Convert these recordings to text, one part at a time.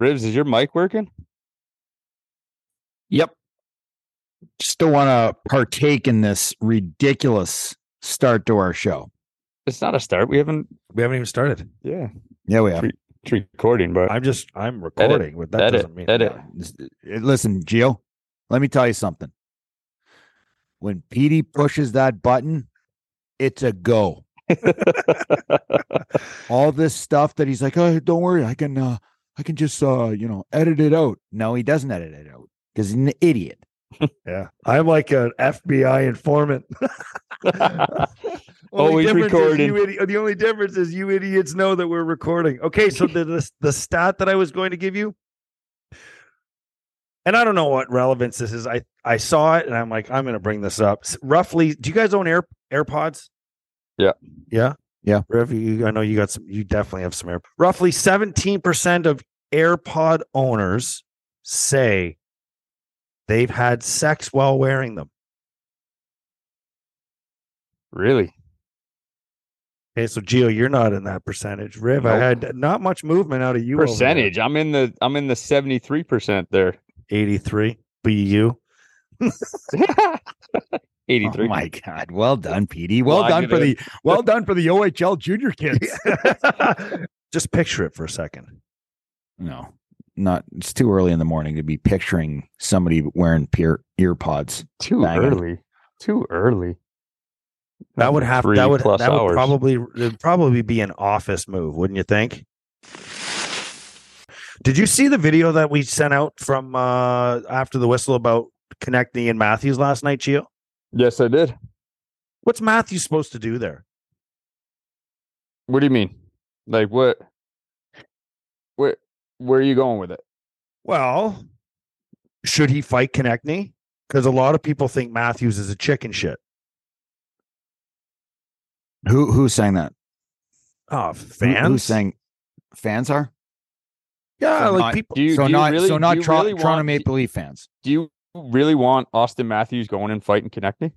Rivs, is your mic working? Yep. Still want to partake in this ridiculous start to our show. It's not a start. We haven't. We haven't even started. Yeah, Yeah, we have. it's recording, but I'm just I'm recording, but that edit, doesn't mean edit. Yeah. Listen, Gio, let me tell you something. When Petey pushes that button, it's a go. All this stuff that he's like, oh, don't worry, I can, uh, I can just, uh, you know, edit it out. No, he doesn't edit it out because he's an idiot. Yeah. I'm like an FBI informant. Always recording. idi- the only difference is you idiots know that we're recording. Okay, so the, the the stat that I was going to give you, and I don't know what relevance this is. I I saw it and I'm like, I'm going to bring this up. Roughly, do you guys own Air AirPods? Yeah. Yeah. Yeah. You, I know you got some. You definitely have some Air. Roughly 17 percent of AirPod owners say they've had sex while wearing them. really, Okay, so Gio, you're not in that percentage. Riv, I had not much movement out of you. percentage. I'm in the. I'm in the seventy three percent there. 83 BU. Eighty Oh three. my God. Well done, Petey. Well Log done for the, well done for the OHL junior kids. Just picture it for a second. no, not, it's too early in the morning to be picturing somebody wearing peer, ear pods. Too Bang it. early. Too early. That would have Three that would plus that would probably it'd probably be an office move, wouldn't you think? Did you see the video that we sent out from uh after the whistle about Konecny and Matthews last night, Gio? Yes, I did. What's Matthews supposed to do there? What do you mean? Like what? Where Where are you going with it? Well, should he fight Konecny? Because a lot of people think Matthews is a chicken shit. Who, who's saying that? Oh, Who- fans? who's saying fans are? Yeah, So like not- people. Do you, so do you not, really, so not you Tro- really Toronto want, Maple Leaf fans. Do you really want Auston Matthews going and fighting Konecny?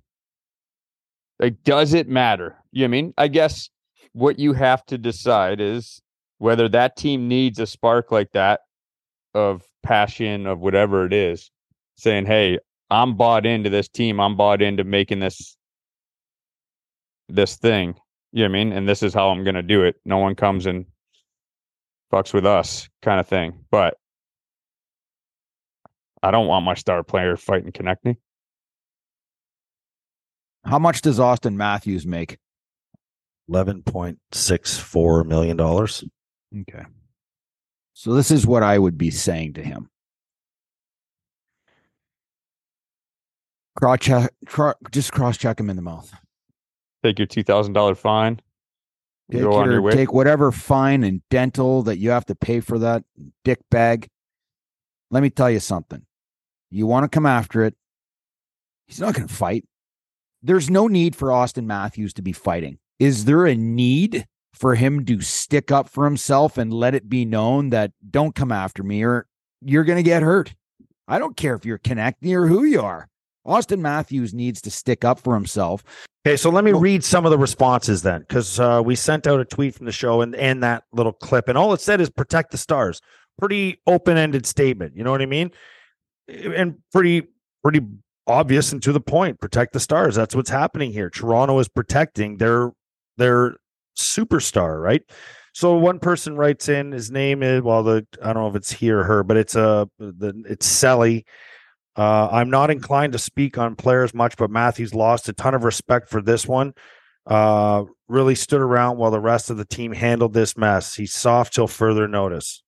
Like, does it matter? You know I mean? I guess what you have to decide is whether that team needs a spark like that of passion of whatever it is, saying, "Hey, I'm bought into this team. I'm bought into making this this thing." You know what I mean? And this is how I'm going to do it. No one comes and fucks with us, kind of thing. But I don't want my star player fighting Konecny. How much does Auston Matthews make? Eleven point six four million dollars. Okay. So this is what I would be saying to him. Cross check, cro- just cross check him in the mouth. Take your two thousand dollar fine. and Take, go on your- your way. take whatever fine and dental that you have to pay for that dick bag. Let me tell you something. You want to come after it. He's not going to fight. There's no need for Auston Matthews to be fighting. Is there a need for him to stick up for himself and let it be known that don't come after me or you're going to get hurt? I don't care if you're Konecny or who you are. Auston Matthews needs to stick up for himself. Okay, so let me read some of the responses then, because uh, we sent out a tweet from the show and and that little clip, and all it said is "protect the stars." Pretty open ended statement, you know what I mean? And pretty pretty obvious and to the point. Protect the stars. That's what's happening here. Toronto is protecting their their superstar, right? So one person writes in his name is well the I don't know if it's he or her, but it's uh the it's Sally. Uh, I'm not inclined to speak on players much, but Matthews lost a ton of respect for this one. Uh, really stood around while the rest of the team handled this mess. He's soft till further notice.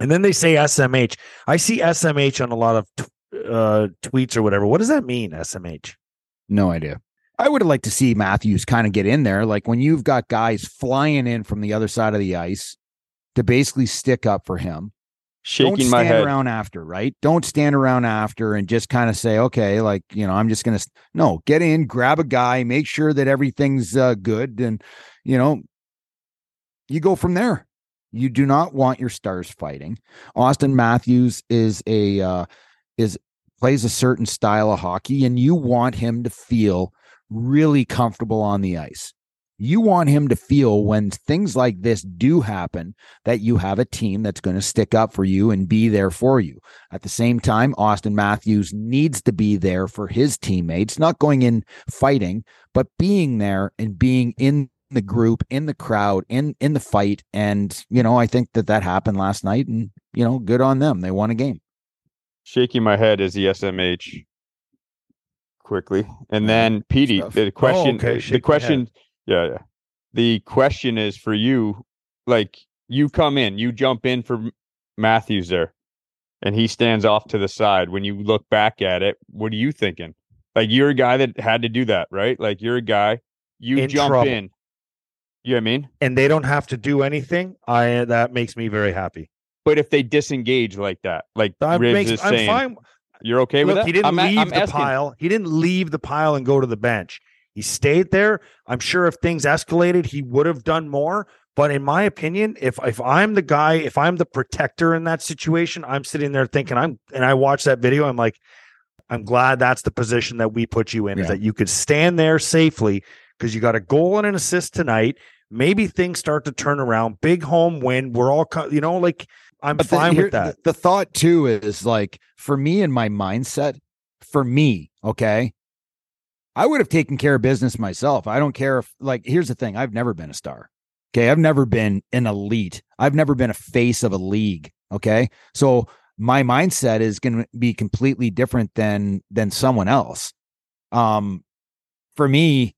And then they say SMH. I see SMH on a lot of t- uh, tweets or whatever. What does that mean, SMH? No idea. I would have liked to see Matthews kind of get in there. Like when you've got guys flying in from the other side of the ice to basically stick up for him. Shaking Don't my stand head. around after, right? Don't stand around after and just kind of say, okay, like, you know, I'm just going to, no, get in, grab a guy, make sure that everything's uh, good. And, you know, you go from there. You do not want your stars fighting. Auston Matthews is a, uh, is plays a certain style of hockey and you want him to feel really comfortable on the ice. You want him to feel when things like this do happen that you have a team that's going to stick up for you and be there for you. At the same time, Auston Matthews needs to be there for his teammates, not going in fighting, but being there and being in the group, in the crowd, in in the fight. And you know, I think that that happened last night, and you know, good on them. They won a game. Shaking my head is the SMH quickly, and then Petey. stuff. The oh, question. okay, the question. Yeah, yeah. The question is for you. Like you come in, you jump in for Matthews there, and he stands off to the side. When you look back at it, what are you thinking? Like you're a guy that had to do that, right? Like you're a guy. You In jump trouble. in. You know what I mean? and they don't have to do anything. I that makes me very happy. But if they disengage like that, like That Rivs makes is I'm saying, fine. you're okay with that? he didn't I'm leave I'm the asking. pile. He didn't leave the pile and go to the bench. He stayed there. I'm sure if things escalated, he would have done more. But in my opinion, if if I'm the guy, if I'm the protector in that situation, I'm sitting there thinking I'm and I watch that video, I'm like, I'm glad that's the position that we put you in, is that you could stand there safely because you got a goal and an assist tonight. Maybe things start to turn around. Big home win. We're all, co- you know, like I'm But fine here- with that. The, the thought too is like for me and my mindset, for me, okay, I would have taken care of business myself. I don't care if like here's the thing, I've never been a star. Okay, I've never been an elite. I've never been a face of a league, okay? So my mindset is going to be completely different than than someone else. Um for me,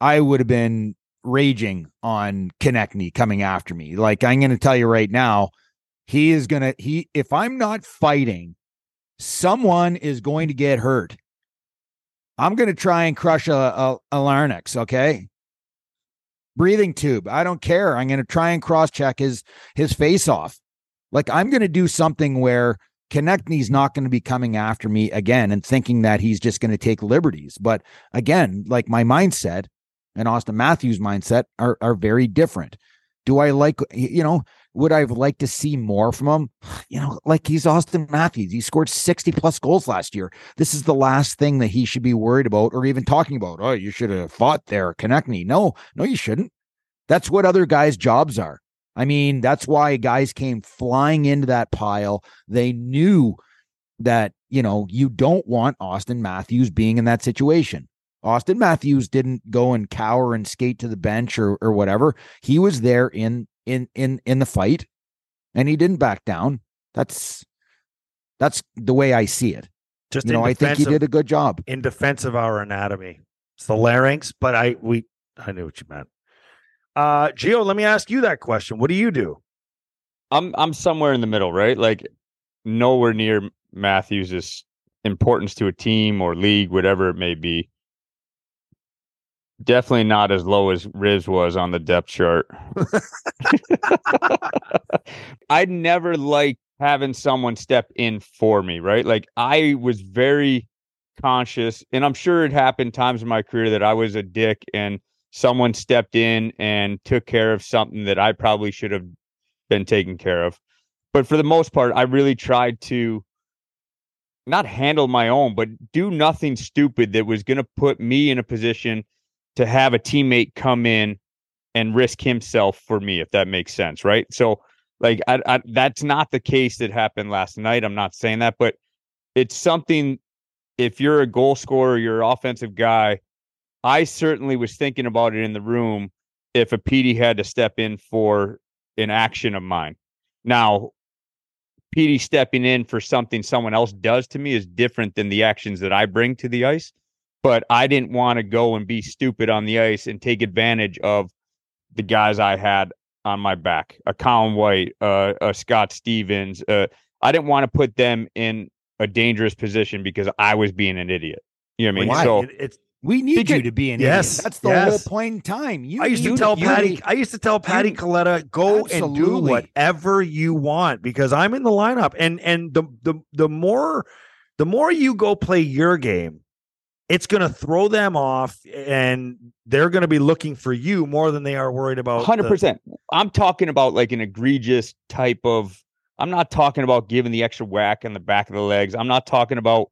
I would have been raging on Konecny coming after me. Like I'm going to tell you right now, he is going to he if I'm not fighting, someone is going to get hurt. I'm going to try and crush a, a, a larynx, okay? Breathing tube. I don't care. I'm going to try and cross check his his face off. Like I'm going to do something where Konecny's not going to be coming after me again and thinking that he's just going to take liberties. But again, like my mindset and Auston Matthews' mindset are are very different. Do I like you know, would I have liked to see more from him? You know, like he's Auston Matthews. He scored 60 plus goals last year. This is the last thing that he should be worried about or even talking about. Oh, you should have fought there, Konecny. No, no, you shouldn't. That's what other guys' jobs are. I mean, that's why guys came flying into that pile. They knew that, you know, you don't want Auston Matthews being in that situation. Auston Matthews didn't go and cower and skate to the bench or or whatever. He was there in in in in the fight and he didn't back down. That's that's the way I see it. Just You know, I think he did a good job. in defense of our anatomy. It's the larynx, but I we I knew what you meant. Uh Gio, let me ask you that question. What do you do? I'm I'm somewhere in the middle, right? Like nowhere near Matthews' importance to a team or league, whatever it may be. Definitely not as low as Riz was on the depth chart. I'd never like having someone step in for me, right? Like I was very conscious, and I'm sure it happened times in my career that I was a dick and someone stepped in and took care of something that I probably should have been taken care of. But for the most part, I really tried to not handle my own, but do nothing stupid that was going to put me in a position to have a teammate come in and risk himself for me, if that makes sense, right? So, like, I, I, that's not the case that happened last night. I'm not saying that, but it's something. If you're a goal scorer, you're an offensive guy. I certainly was thinking about it in the room if a PD had to step in for an action of mine. Now, PD stepping in for something someone else does to me is different than the actions that I bring to the ice. But I didn't want to go and be stupid on the ice and take advantage of the guys I had on my back, a Colin White, uh, a Scott Stevens. Uh, I didn't want to put them in a dangerous position because I was being an idiot. You know what I mean? Why? So It- it's We need Because- you to be an Yes, idiot. That's the yes. whole point in time. You I used to you- tell you Patty, I used to tell Patty you- Coletta, go and do whatever you want because I'm in the lineup. And and the the the more the more you go play your game, it's gonna throw them off and they're gonna be looking for you more than they are worried about hundred percent. I'm talking about like an egregious type of. I'm not talking about giving the extra whack in the back of the legs. I'm not talking about.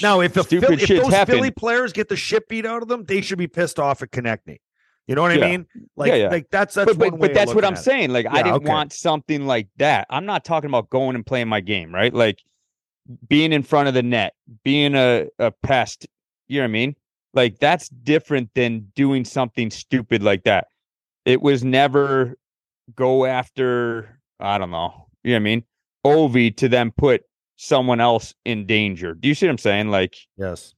Now, if the stupid Philly, if those happen, Philly players get the shit beat out of them, they should be pissed off at Konecny. You know what Yeah. I mean? Like, but, but, like that's that's but one way that's what I'm saying. Like I Yeah, didn't want something like that. I didn't okay. want something like that. I'm not talking about going and playing my game, right? Like being in front of the net, being a, a pest. You know what I mean? Like that's different than doing something stupid like that. It was never go after, I don't know. You know what I mean? Ovi to then put someone else in danger. Do you see what I'm saying? Like Yes.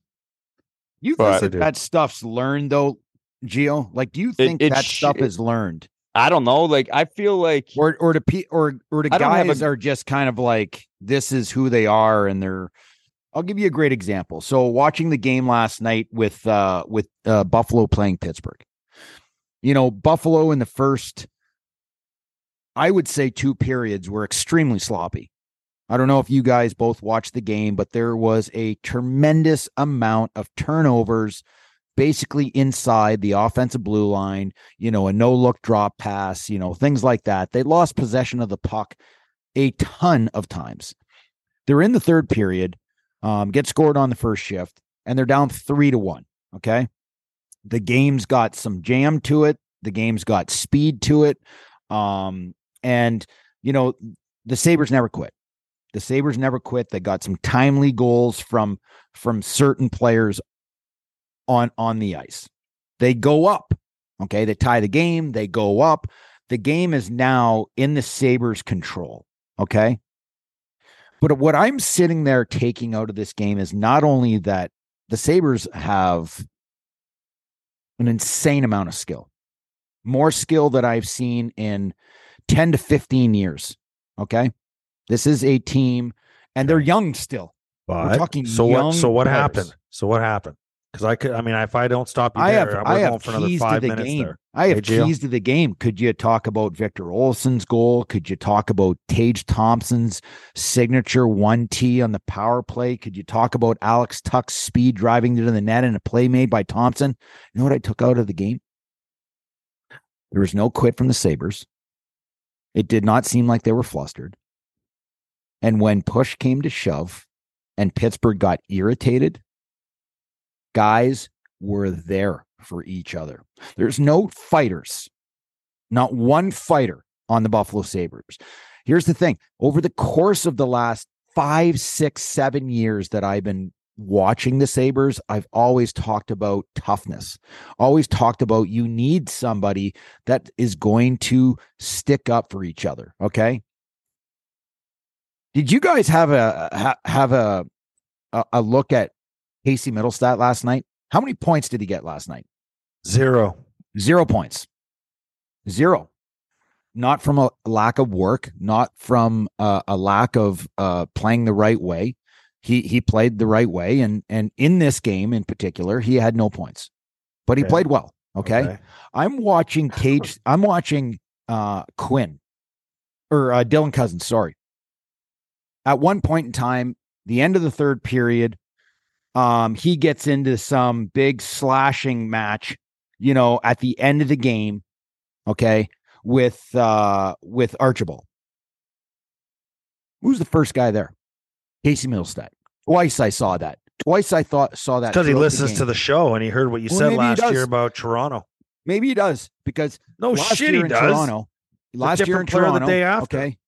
You But- think that, that stuff's learned though, Gio? Like, do you think it that sh- stuff it- is learned, I don't know. Like I feel like or or the pe- or or the I guys a- are just kind of like this is who they are, and they're. I'll give you a great example. So, watching the game last night with uh with uh, Buffalo playing Pittsburgh, you know, Buffalo in the first, I would say, two periods were extremely sloppy. I don't know if you guys both watched the game, but there was a tremendous amount of turnovers basically inside the offensive blue line, you know, a no look drop pass, you know, things like that. They lost possession of the puck a ton of times. They're in the third period, um, get scored on the first shift, and they're down three to one. Okay. The game's got some jam to it, the game's got speed to it. Um, and, you know, the Sabres never quit. The Sabres never quit. They got some timely goals from from certain players on on the ice. They go up. Okay, they tie the game, they go up. The game is now in the Sabres control, okay? But what I'm sitting there taking out of this game is not only that the Sabres have an insane amount of skill. More skill that I've seen in 10 to 15 years, okay? This is a team and they're young still. But talking so young what? So what players. happened? So what happened? Because I could. I mean, if I don't stop you I there, have I'm I have for another five the minutes game. there. I have Hey, keys to the game. Could you talk about Victor Olofsson's goal? Could you talk about Tage Thompson's signature one T on the power play? Could you talk about Alex Tuch's speed driving to the net and a play made by Thompson? You know what I took out of the game? There was no quit from the Sabres. It did not seem like they were flustered. And when push came to shove and Pittsburgh got irritated, guys were there for each other. There's no fighters, not one fighter on the Buffalo Sabres. Here's the thing over the course of the last five, six, seven years that I've been watching the Sabres, I've always talked about toughness, always talked about you need somebody that is going to stick up for each other. Okay. Did you guys have a ha- have a a look at Casey Mittelstadt last night? How many points did he get last night? Zero. Zero points. Zero. Not from a lack of work, not from uh, a lack of uh, playing the right way. He he played the right way, and and in this game in particular, he had no points, but he Okay. played well. Okay? I'm watching Cage. I'm watching uh, Quinn or uh, Dylan Cozens. Sorry. At one point in time, the end of the third period, um, he gets into some big slashing match. You know, at the end of the game, okay, with uh, with Archibald. Who's the first guy there? Casey Mittelstadt. Twice I saw that. Twice I thought saw that Because he throughout the listens to the show and he heard what you Well, said last year about Toronto. Maybe he does because No last shit, year he in does. Toronto, last year in different player the day after. okay,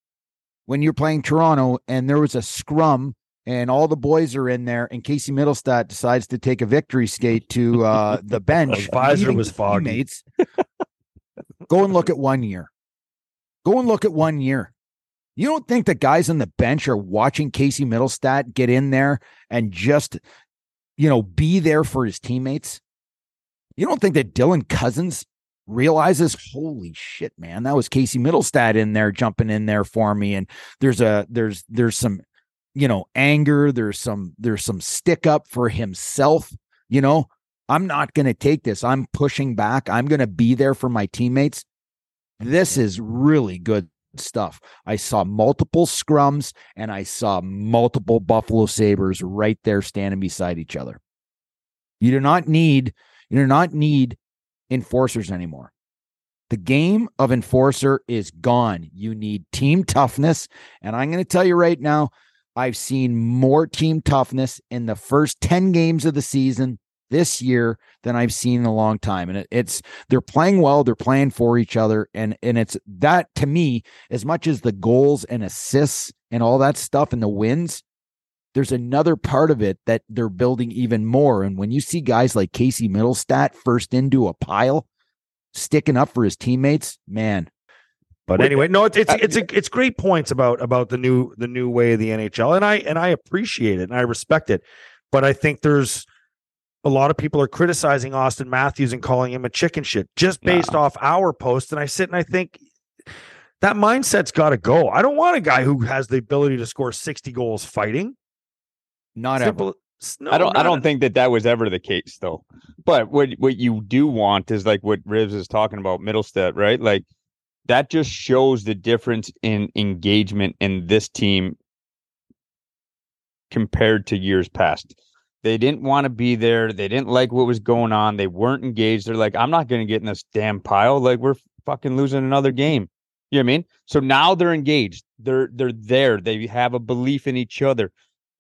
when you're playing Toronto and there was a scrum and all the boys are in there, and Casey Mittelstadt decides to take a victory skate to uh, the bench. His visor was foggy. teammates. Go and look at one year. Go and look at one year. You don't think the guys on the bench are watching Casey Mittelstadt get in there and just, you know, be there for his teammates? You don't think that Dylan Cozens realizes, holy shit, man, that was Casey Mittelstadt in there jumping in there for me. And there's a there's there's some, you know, anger, there's some there's some stick up for himself, you know. I'm not going to take this. I'm pushing back. I'm going to be there for my teammates. This is really good stuff. I saw multiple scrums and I saw multiple Buffalo Sabres right there standing beside each other. You do not need you do not need enforcers anymore. The game of enforcer is gone. You need team toughness. And I'm going to tell you right now, I've seen more team toughness in the first 10 games of the season this year than I've seen in a long time. And it, it's they're playing well, they're playing for each other, and and it's that to me, as much as the goals and assists and all that stuff and the wins, there's another part of it that they're building even more. And when you see guys like Casey Mittelstadt first into a pile, sticking up for his teammates, man. But anyway, no, it's it's uh, it's a, it's great points about about the new the new way of the NHL, and I and I appreciate it and I respect it. But I think there's a lot of people are criticizing Auston Matthews and calling him a chicken shit just based off our post. And I sit and I think that mindset's got to go. I don't want a guy who has the ability to score 60 goals fighting. Not Simple, ever. No, I don't. I don't think that that was ever the case, though. But what what you do want is like what Rivs is talking about, Mittelstadt, right? Like that just shows the difference in engagement in this team compared to years past. They didn't want to be there. They didn't like what was going on. They weren't engaged. They're like, I'm not going to get in this damn pile. Like we're fucking losing another game. You know what I mean? So now they're engaged. They're they're there. They have a belief in each other.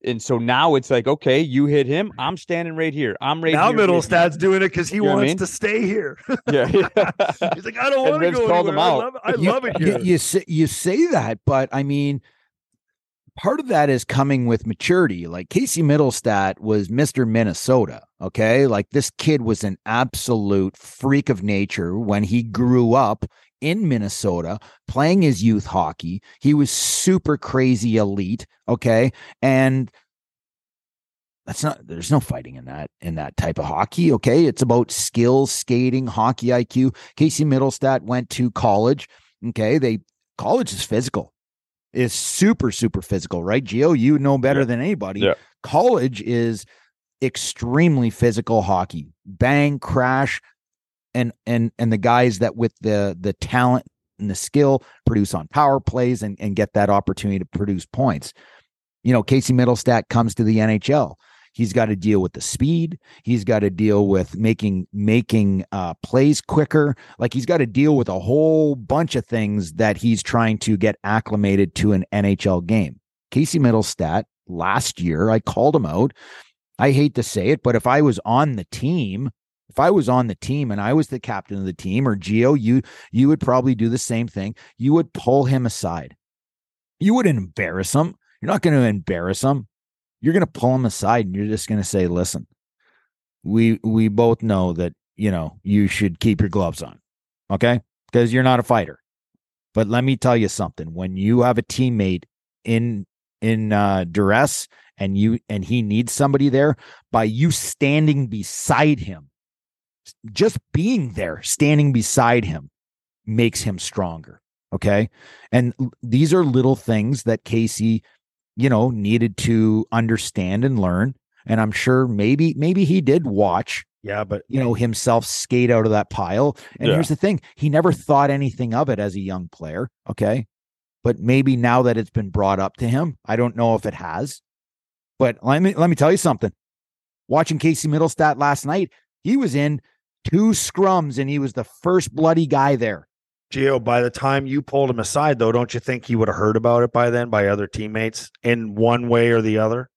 And so now it's like, okay, you hit him. I'm standing right here. I'm right now. here. Mittelstadt's doing it because he You know what I wants mean? to stay here. Yeah. He's like, I don't want to Rivs go called him anywhere. I out. love I you, love it you- here. You, say you say that, but I mean, part of that is coming with maturity. Like Casey Mittelstadt was Mr. Minnesota. Okay. Like this kid was an absolute freak of nature when he grew up in Minnesota playing his youth hockey. He was super crazy elite. Okay. And that's not there's no fighting in that in that type of hockey okay it's about skills skating hockey iq casey Mittelstadt went to college okay they college is physical is super super physical right Gio you know better Yeah. than anybody Yeah. college is extremely physical hockey bang crash and and and the guys that with the the talent and the skill produce on power plays and and get that opportunity to produce points. You know casey Mittelstadt comes to the nhl he's got to deal with the speed. He's got to deal with making making uh plays quicker. Like he's got to deal with a whole bunch of things that he's trying to get acclimated to an nhl game. Casey Mittelstadt last year i called him out. I hate to say it but if i was on the team if I was on the team and I was the captain of the team or Gio, you you would probably do the same thing. You would pull him aside. You wouldn't embarrass him. You're not going to embarrass him. You're going to pull him aside and you're just going to say, "Listen, we we both know that, you know, you should keep your gloves on." Okay? Because you're not a fighter. But let me tell you something. When you have a teammate in in uh duress and you and he needs somebody there by you standing beside him just being there, standing beside him, makes him stronger. Okay. And these are little things that Casey, you know, needed to understand and learn. And I'm sure maybe, maybe he did watch, yeah, but you know, himself skate out of that pile. And Yeah. here's the thing he never thought anything of it as a young player. Okay. But maybe now that it's been brought up to him, I don't know if it has. But let me let me tell you something. Watching Casey Mittelstadt last night, he was in two scrums and he was the first bloody guy there. Gio, by the time you pulled him aside, though, don't you think he would have heard about it by then by other teammates in one way or the other?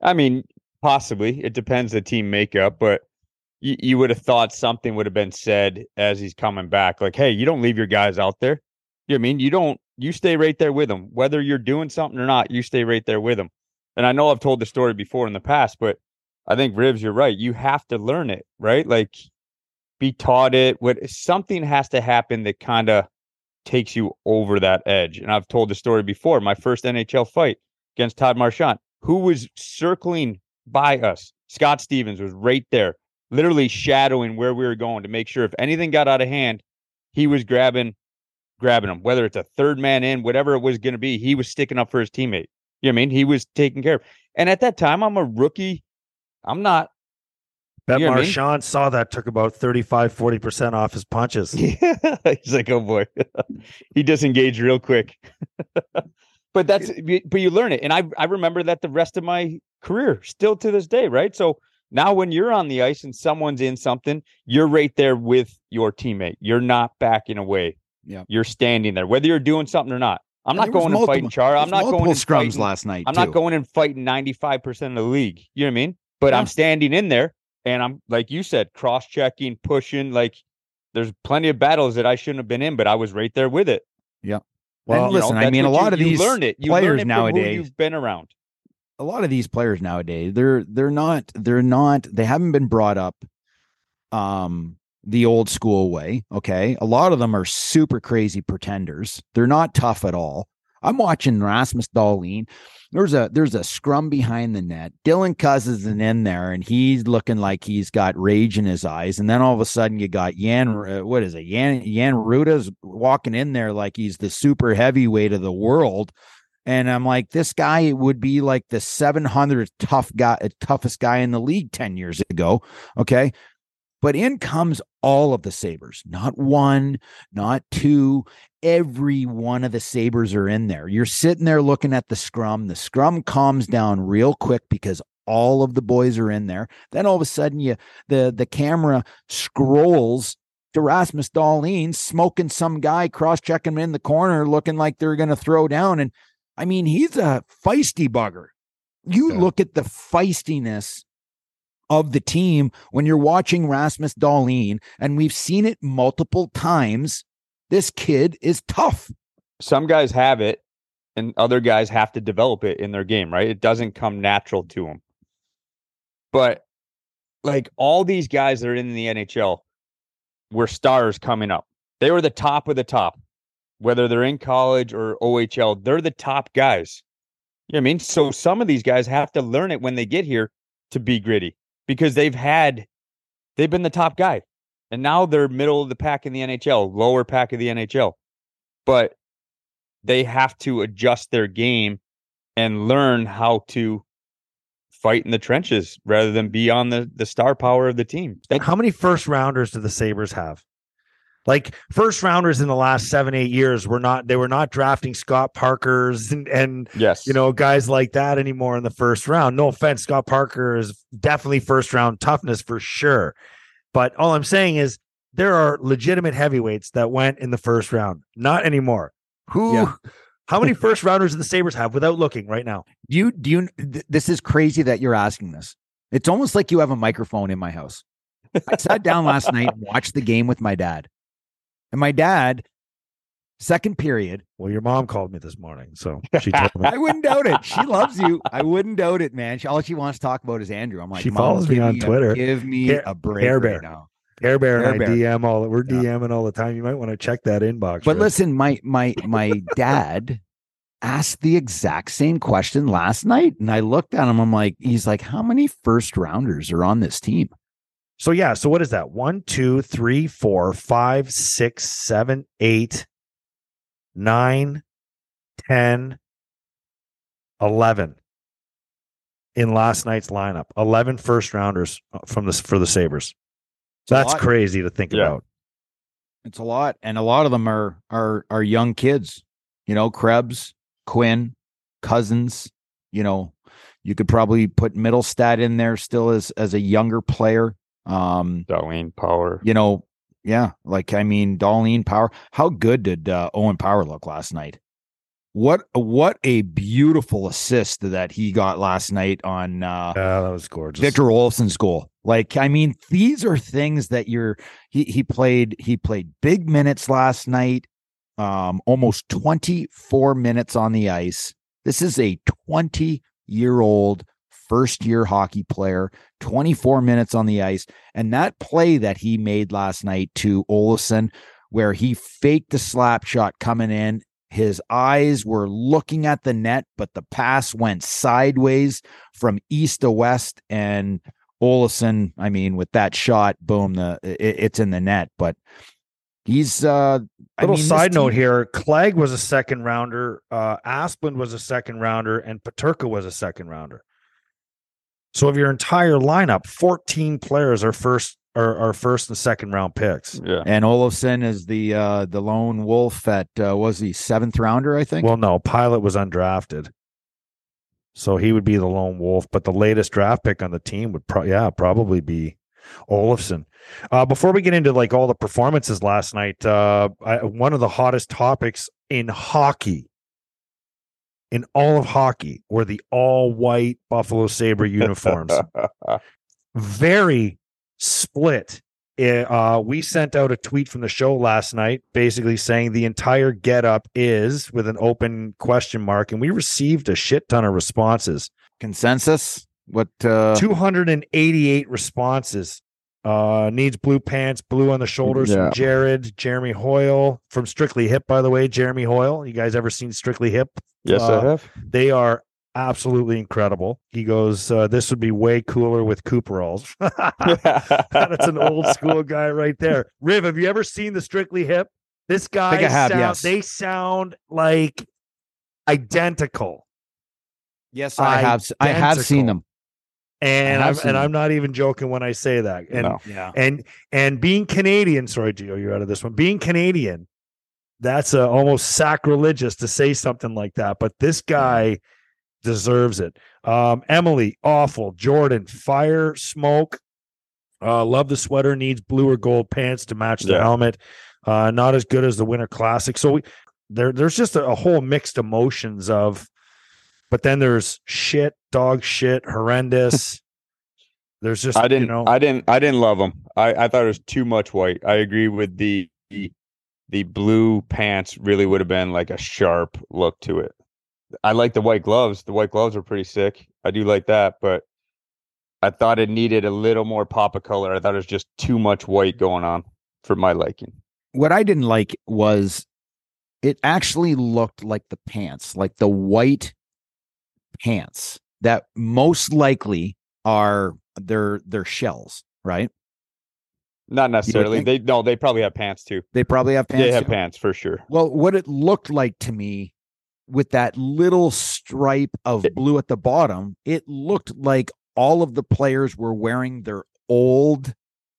I mean, possibly. It depends the team makeup, but you, you would have thought something would have been said as he's coming back. Like, hey, you don't leave your guys out there. You know what I mean? You don't you stay right there with them. Whether you're doing something or not, you stay right there with them. And I know I've told the story before in the past, but I think Rivs, you're right. You have to learn it, right? Like be taught it. What something has to happen that kind of takes you over that edge. And I've told the story before. My first NHL fight against Todd Marchant, who was circling by us. Scott Stevens was right there, literally shadowing where we were going to make sure if anything got out of hand, he was grabbing grabbing him. Whether it's a third man in, whatever it was going to be, he was sticking up for his teammate. You know what I mean? He was taking care of. And at that time, I'm a rookie. I'm not Bet You know what I mean? Saw that, took about 35, 40% off his punches. Yeah, he's like, oh boy, he disengaged real quick. but that's but you learn it, and I I remember that the rest of my career, still to this day, right? So now when you're on the ice and someone's in something, you're right there with your teammate. You're not backing away. Yeah. you're standing there, whether you're doing something or not. I'm not going and multiple- fighting Chara. I'm not going and scrums fighting, last night. I'm too. not going and fighting 95 percent of the league. You know what I mean? But Yeah. I'm standing in there and I'm like you said, cross checking, pushing. Like there's plenty of battles that I shouldn't have been in, but I was right there with it. Yeah. Well, And, you know, listen, I mean, a what you- lot of you these learn it. You players learn it nowadays- you've been around. a lot of these players nowadays they're they're not they're not they haven't been brought up um the old school way okay a lot of them are super crazy pretenders they're not tough at all i'm watching rasmus Dahlin. there's a there's a scrum behind the net dylan Cozens is in there and he's looking like he's got rage in his eyes and then all of a sudden you got Jan uh, what is it Jan Jan Rutta's walking in there like he's the super heavyweight of the world and I'm like, this guy would be like the 700th tough guy, toughest guy in the league 10 years ago. Okay. But in comes all of the Sabres, not one, not two. Every one of the Sabres are in there. You're sitting there looking at the scrum. The scrum calms down real quick because all of the boys are in there. Then all of a sudden, you the the camera scrolls to Rasmus Dahlin smoking some guy, cross checking him in the corner, looking like they're going to throw down. And I mean, he's a feisty bugger. You Yeah. look at the feistiness of the team when you're watching Rasmus Dahlin, and we've seen it multiple times. This kid is tough. Some guys have it, and other guys have to develop it in their game. Right? It doesn't come natural to them. But like all these guys that are in the NHL were stars coming up. They were the top of the top, whether they're in college or OHL. They're the top guys. You know what I mean? So some of these guys have to learn it when they get here to be gritty because they've had, they've been the top guy. And now they're middle of the pack in the NHL, lower pack of the NHL. But they have to adjust their game and learn how to fight in the trenches rather than be on the, the star power of the team. That- How many first rounders do the Sabres have? Like first rounders in the last seven, eight years were not they were not drafting Scott Parkers and, and yes. you know guys like that anymore in the first round. No offense, Scott Parker is definitely first round toughness for sure. But all I'm saying is there are legitimate heavyweights that went in the first round. Not anymore. Who Yeah. how many first rounders do the Sabres have without looking right now? Do you do you th- this is crazy that you're asking this. It's almost like you have a microphone in my house. I sat down last night and watched the game with my dad. And my dad, second period, Well, your mom called me this morning, so she told me. I wouldn't doubt it. She loves you. I wouldn't doubt it, man. She, all she wants to talk about is Andrew. I'm like, She "Mom, follows me on a- Twitter. give me a break right Bear. now. Care Bear and I Bear. DM all we're Yeah. DMing all the time. You might want to check that inbox. But Rich. listen, my my my dad asked the exact same question last night, and I looked at him. I'm like, he's like, how many first rounders are on this team? So yeah, so what is that? One, two, three, four, five, six, seven, eight, nine, ten, eleven in last night's lineup. 11 first rounders uh, from this for the Sabres. a That's crazy to think Yeah. about. It's a lot, and a lot of them are are are young kids. You know, Krebs, Quinn, Cozens. You know, you could probably put Mittelstadt in there still as as a younger player. Um, Dahlin Power. you know, yeah, like I mean, Dahlin Power. How good did uh, Owen Power look last night? What what a beautiful assist that he got last night on uh, Yeah, that was gorgeous. Victor Olofsson's goal. Like, I mean, these are things that you're he he played he played big minutes last night. Um, almost 24 minutes on the ice. This is a 20 year old first year hockey player, 24 minutes on the ice. And that play that he made last night to Olofsson, where he faked the slap shot coming in. His eyes were looking at the net, but the pass went sideways from east to west. And Olofsson, I mean, with that shot, boom, the it, it's in the net. But he's uh I Little mean, side note here: Clegg was a second rounder, uh, Asplund was a second rounder, and Peterka was a second rounder. So, of your entire lineup, fourteen players are first are, are first and second round picks. Yeah. And Olofsson is the uh the lone wolf at uh was he seventh rounder, I think. Well, no, Pilut was undrafted, so he would be the lone wolf. But the latest draft pick on the team would, pro- yeah, probably be Olofsson. Uh, before we get into like all the performances last night, uh, I, one of the hottest topics in hockey, in all of hockey, were the all white Buffalo Sabre uniforms. very split. Uh, we sent out a tweet from the show last night, basically saying the entire get up is with an open question mark, and we received a shit ton of responses. Consensus? What? Uh, 288 responses. Uh, needs blue pants, blue on the shoulders Yeah. from Jared, Jeremy Hoyle from Strictly Hip, by the way. Jeremy Hoyle. You guys ever seen Strictly Hip? Yes, Uh, I have. They are absolutely incredible. He goes, uh, This would be way cooler with Cooperalls. That's an old school guy right there. Riv, have you ever seen the Strictly Hip? This guy, think I have, sound- yes. they sound like identical. yes, I have. s- I have seen them. And I I'm and them. I'm not even joking when I say that. And No. Yeah. and and being Canadian, sorry, Gio, you're out of this one. Being Canadian, that's uh, almost sacrilegious to say something like that. But this guy deserves it. Um, Emily, awful. Jordan, fire, smoke. Uh, love the sweater. Needs blue or gold pants to match the Yeah. helmet. Uh, not as good as the Winter Classic. So we, there, there's just a, a whole mixed emotions of. But then there's shit, dog shit, horrendous. there's just I didn't. you know I didn't. I didn't love them. I, I thought it was too much white. I agree with the the, the blue pants. Really would have been like a sharp look to it. I like the white gloves. The white gloves are pretty sick. I do like that, but I thought it needed a little more pop of color. I thought it was just too much white going on for my liking. What I didn't like was it actually looked like the pants, like the white pants that most likely are their their shells, right? Not necessarily. They no. They probably have pants too. They probably have pants. they have too. pants for sure. Well, what it looked like to me with that little stripe of blue at the bottom, it looked like all of the players were wearing their old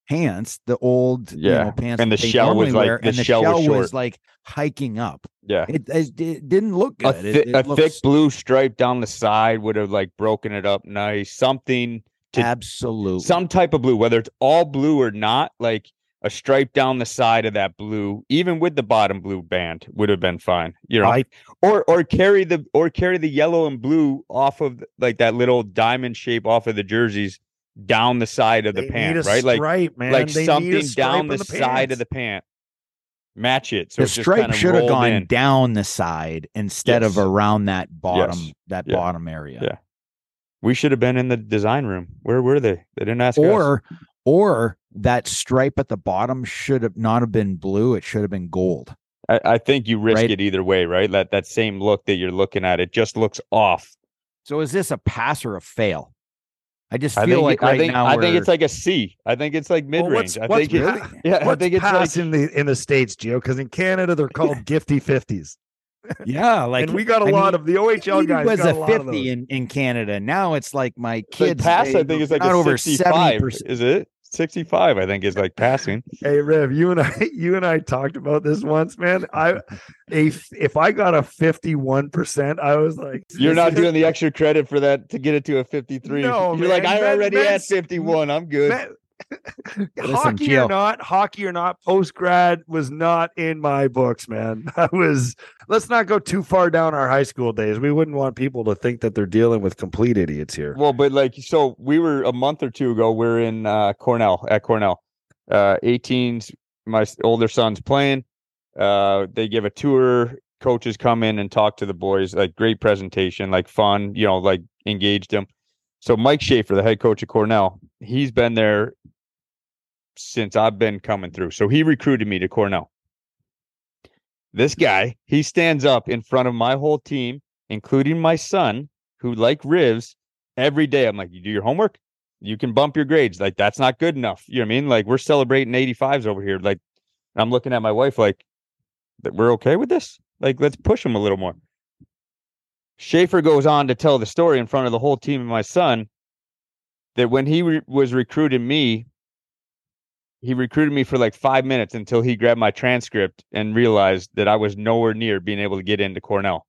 pants, the old you Yeah, know, pants, and the shell was like- wear, the and the shell shell, was was, like hiking up. Yeah. It, it, it didn't look a, good. It- thi- it a looks thick blue stripe down the side would have like broken it up nice. Something to- absolutely some type of blue, whether it's all blue or not, like a stripe down the side of that blue, even with the bottom blue band, would have been fine. You know, I- or or carry the or carry the yellow and blue off of like that little diamond shape off of the jerseys down the side of the They pant, need a right? Like stripe, man. like They something down on the, side of the pant. Match it. So the it's stripe kinda should have gone in. down the side instead of around that bottom Yes. that Yeah. bottom area. Yeah. We should have been in the design room. Where were they? They didn't ask us. or or that stripe at the bottom should have not have been blue it should have been gold I, I think you risk Right. it either way, right? That that same look that you're looking at, it just looks off. so is this a pass or a fail i just I feel think like I right think now I think it's like a C. I think it's like mid Well, range. what's- I what's think it, pa- yeah, I think it's like in the in the states, Gio? Because in Canada they're called gifty fifties, yeah like and we got a I lot mean, of the OHL it guys. was got a lot of 50 those. in, in canada now it's like my like kids pass. they- I think it's like not a over seventy percent. Is it 65? I think is like passing. Hey Riv, you and I, you and I talked about this once, man. i if if I got a fifty-one percent, I was like, You're not doing the extra credit for that to get it to a 53. No, You're like. I already had men's- 51. I'm good. Listen, hockey Gio. or not, hockey or not, post grad was not in my books, man. I was. Let's not go too far down our high school days. We wouldn't want people to think that they're dealing with complete idiots here. Well, but like, so we were a month or two ago. We're in uh, Cornell at Cornell. Uh, 18s. My older son's playing. Uh, they give a tour. Coaches come in and talk to the boys. Like great presentation, like fun. You know, like engaged them. So Mike Schafer, the head coach of Cornell, he's been there since I've been coming through. So he recruited me to Cornell. This guy, he stands up in front of my whole team, including my son, who like Rivs, every day. I'm like, you do your homework, you can bump your grades. Like, that's not good enough. You know what I mean? Like, we're celebrating 85s over here. Like, I'm looking at my wife like, that we're okay with this? Like, let's push him a little more. Schafer goes on to tell the story in front of the whole team and my son that when he re- was recruiting me, he recruited me for like five minutes until he grabbed my transcript and realized that I was nowhere near being able to get into Cornell.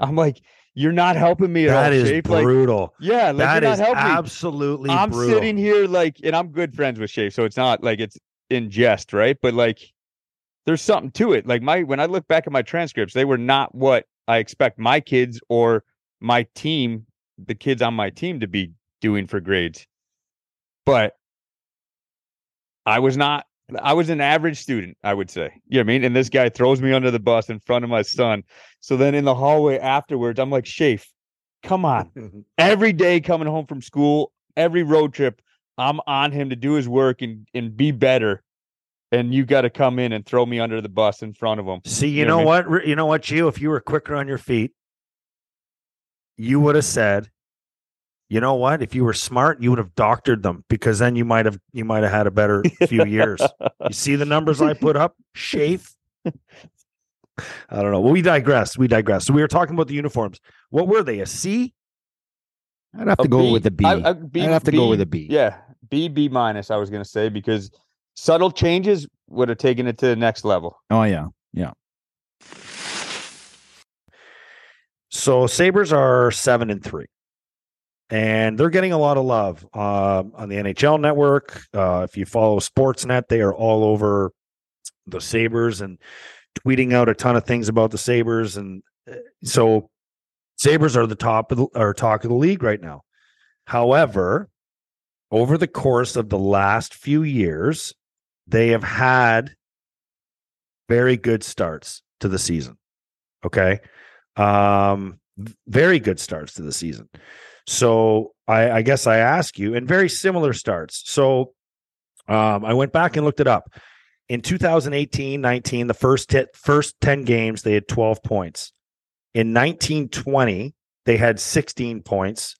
I'm like, you're not helping me at That all. is Shape. Like, brutal. yeah, like that you're not is helping me. absolutely I'm brutal. sitting here like, and I'm good friends with Shape, so it's not like it's in jest, right? But like, there's something to it. Like my when I look back at my transcripts, they were not what I expect my kids or my team, the kids on my team, to be doing for grades. but I was not. I was an average student, I would say. You know what I mean? And this guy throws me under the bus in front of my son. So then in the hallway afterwards, I'm like, Shafe, come on. Every day coming home from school, every road trip, I'm on him to do his work and and be better. And you got to come in and throw me under the bus in front of him. See, you You know know what? You know what, Gio? If you were quicker on your feet, you would have said, you know what? If you were smart, you would have doctored them because then you might have you might have had a better few years. You see the numbers I put up? Shafe. I don't know. Well, we digress. We digress. So we were talking about the uniforms. What were they? A C? I'd have to go B- with a B. I- would have to go with a B. Yeah, B B minus. I was gonna say because subtle changes would have taken it to the next level. Oh yeah, yeah. So Sabres are seven and three. And they're getting a lot of love uh, on the NHL network. Uh, if you follow Sportsnet, they are all over the Sabres and tweeting out a ton of things about the Sabres. And uh, so Sabres are the top of the, or talk of the league right now. However, over the course of the last few years, they have had very good starts to the season. Okay. Um, very good starts to the season. So I, I guess I ask you, and very similar starts. So um, I went back and looked it up. In 2018 19, the first, t- first 10 games, they had 12 points. In 1920, they had 16 points.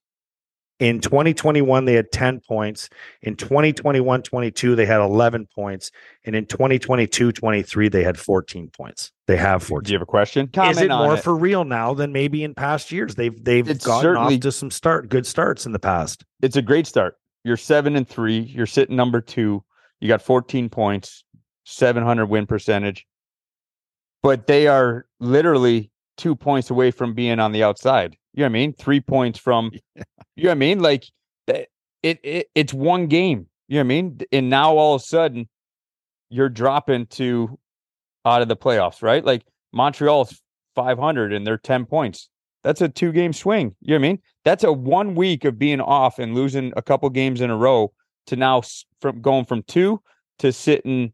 In 2021, they had 10 points. In 2021 22, they had 11 points. And in 2022 23, they had 14 points. They have 14 Do you have a question? Comment is it more it. for real now than maybe in past years? They've they've It's gotten certainly- off to some start good starts in the past. it's a great start. You're seven and three. You're sitting number two. You got 14 points, 700 win percentage. But they are literally two points away from being on the outside. You know what I mean? Three points from, you know what I mean? Like it, it, it's one game. You know what I mean? And now all of a sudden, you're dropping to out of the playoffs, right? Like Montreal's 500 and they're 10 points. That's a two game swing. You know what I mean? That's a one week of being off and losing a couple games in a row to now from going from two to sitting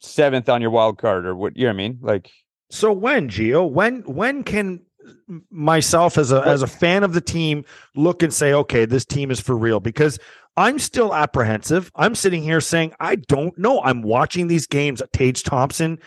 seventh on your wild card or what you know what I mean? Like So when Gio, when when can myself as a as a fan of the team look and say, okay, this team is for real? Because I'm still apprehensive. I'm sitting here saying, I don't know. I'm watching these games. Tage Thompson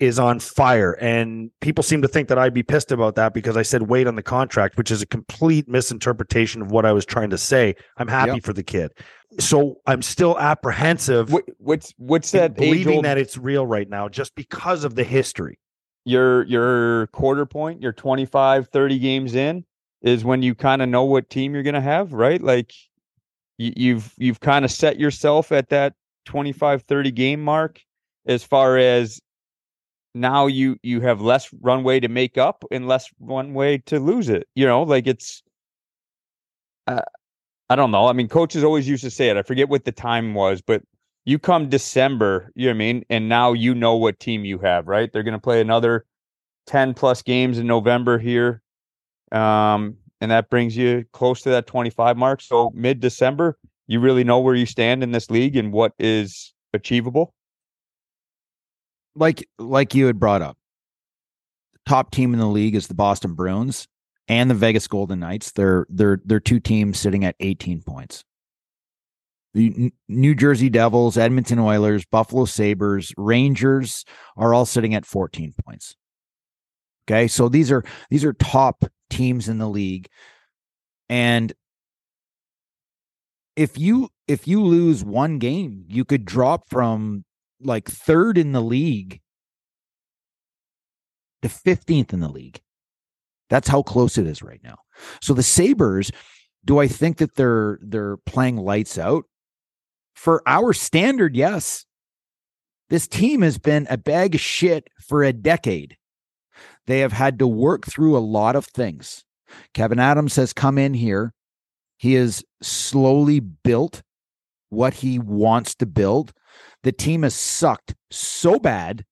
is on fire. And people seem to think that I'd be pissed about that because I said wait on the contract, which is a complete misinterpretation of what I was trying to say. I'm happy Yep. for the kid. So I'm still apprehensive what, what's what's that believing age-old- that it's real right now just because of the history. Your your quarter point, your 25, 30 games in is when you kind of know what team you're going to have, right? Like you, you've you've kind of set yourself at that 25, 30 game mark as far as now you you have less runway to make up and less runway to lose it. You know, like it's uh, I don't know. I mean, coaches always used to say it. I forget what the time was, but you come December, you know what I mean? And now you know what team you have, right? They're going to play another 10 plus games in November here. Um, and that brings you close to that 25 mark. So mid December, you really know where you stand in this league and what is achievable. Like like you had brought up. The top team in the league is the Boston Bruins and the Vegas Golden Knights. They're they're they're two teams sitting at 18 points. The New Jersey Devils, Edmonton Oilers, Buffalo Sabres, Rangers are all sitting at 14 points. Okay, so these are these are top teams in the league. And if you if you lose one game, you could drop from like third in the league to 15th in the league. That's how close it is right now. So the Sabres, do I think that they're they're playing lights out? For our standard, yes. This team has been a bag of shit for a decade. They have had to work through a lot of things. Kevyn Adams has come in here. He has slowly built what he wants to build. The team has sucked so bad,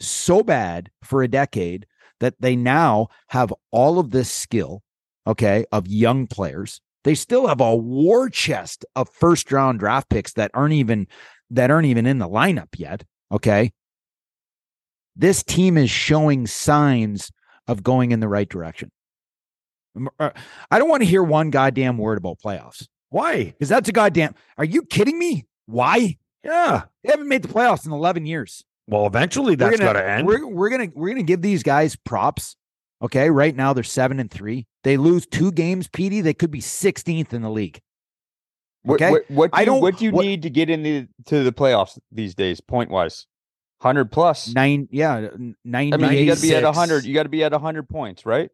so bad for a decade that they now have all of this skill, okay, of young players. They still have a war chest of first round draft picks that aren't even that aren't even in the lineup yet. Okay. This team is showing signs of going in the right direction. uh, I don't want to hear one goddamn word about playoffs. Why? Because that's a goddamn. Are you kidding me? Why? Yeah. They haven't made the playoffs in 11 years. Well, eventually that's got to end. We're, we're gonna we're gonna give these guys props. Okay, right now they're seven and three. They lose two games, PD. They could be 16th in the league. What, Okay. what, what do I you, don't- what do you what- need to get into to the playoffs these days, point wise? Hundred plus. Nine, yeah, ninety. I mean, you got to be at 96. hundred. You got to be at hundred points, right?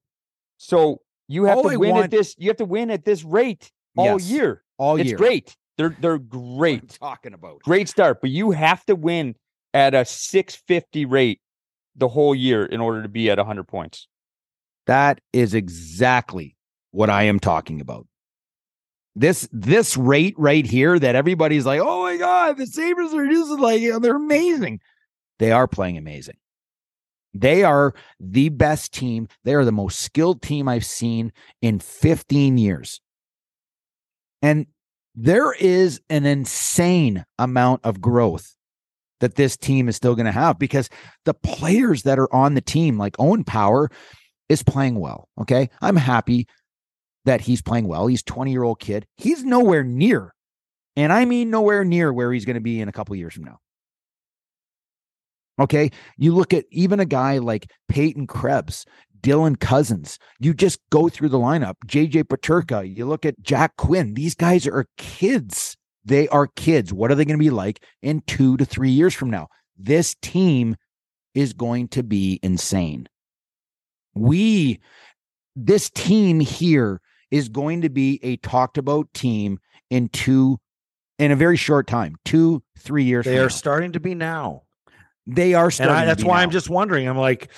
So you have All to win want- at this. You have to win at this rate all Yes, year. all it's year. great. They're they're What great. talking about. Great start, but you have to win at a six fifty rate the whole year in order to be at hundred points. That is exactly what I am talking about. This this rate right here that everybody's like, oh my god, the Sabres are just like they're amazing. They are playing amazing. They are the best team. They are the most skilled team I've seen in 15 years. And there is an insane amount of growth that this team is still going to have because the players that are on the team, like Owen Power, is playing well. Okay. I'm happy that he's playing well. He's 20 year old kid. He's nowhere near, and I mean nowhere near where he's going to be in a couple years from now. Okay. You look at even a guy like Peyton Krebs, Dylan Cozens. You just go through the lineup. JJ Peterka. You look at Jack Quinn. These guys are kids. They are kids. What are they going to be like in two to three years from now? This team is going to be insane. We, this team here is going to be a talked about team in two, in a very short time, two, three years. they are now. starting to be now. They are starting. I, that's why now. I'm just wondering. I'm like,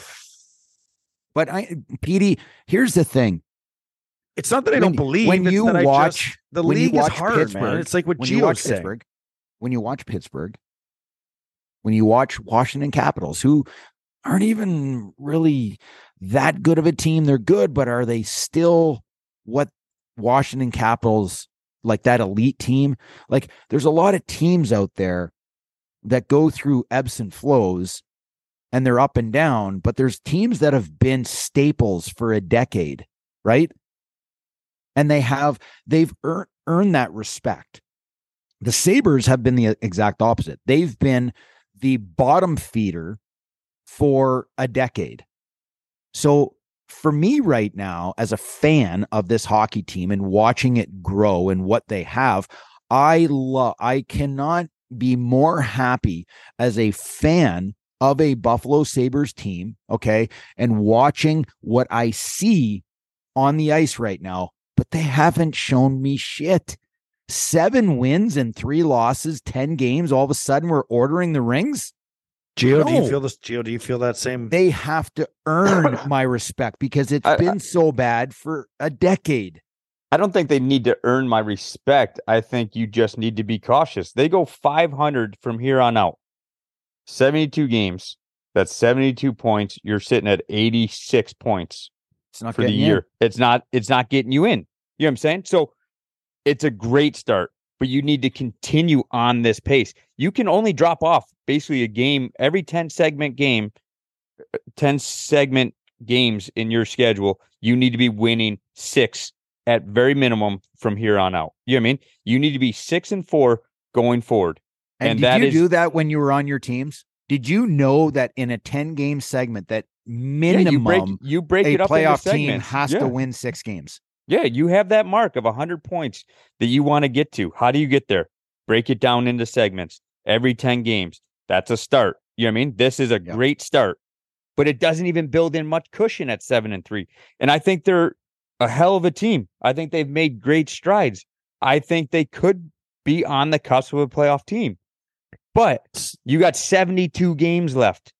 But I, Petey, here's the thing: it's not that I don't believe. when you that I watch- just- the when you league is watch hard, man. It's like what when you watch saying. Pittsburgh, when you watch Pittsburgh, when you watch Washington Capitals, who aren't even really that good of a team. They're good, but are they still what Washington Capitals like that elite team? Like there's a lot of teams out there that go through ebbs and flows and they're up and down, but there's teams that have been staples for a decade, right? And they have they've earned earned that respect. The Sabres have been the exact opposite. They've been the bottom feeder for a decade. So for me right now, as a fan of this hockey team and watching it grow and what they have, I love I cannot be more happy as a fan of a Buffalo Sabres team, okay, and watching what I see on the ice right now, but they haven't shown me shit. Seven wins and three losses, 10 games. All of a sudden, we're ordering the rings. Gio, do you feel this? Gio, do you feel that same? They have to earn my respect because it's I- I- been so bad for a decade. I don't think they need to earn my respect. I think you just need to be cautious. They go 500 from here on out. 72 games. That's 72 points. You're sitting at 86 points It's not for the getting in. year. It's not it's not getting you in. You know what I'm saying? So it's a great start, but you need to continue on this pace. You can only drop off basically a game every 10 segment game, uh, 10 segment games in your schedule. You need to be winning 6 at very minimum from here on out. You know what I mean? You need to be 6 and 4 going forward. And, And did that you is- do that when you were on your teams? Did you know that in a 10 game segment that minimum yeah, you break you break a it up playoff team has Yeah. to win six games? Yeah, you have that mark of 100 points that you want to get to. How do you get there? Break it down into segments every 10 games. That's a start. You know what I mean? This is a Yeah. great start, but it doesn't even build in much cushion at 7 and 3. And I think they're a hell of a team. I think they've made great strides. I think they could be on the cusp of a playoff team. But you got 72 games left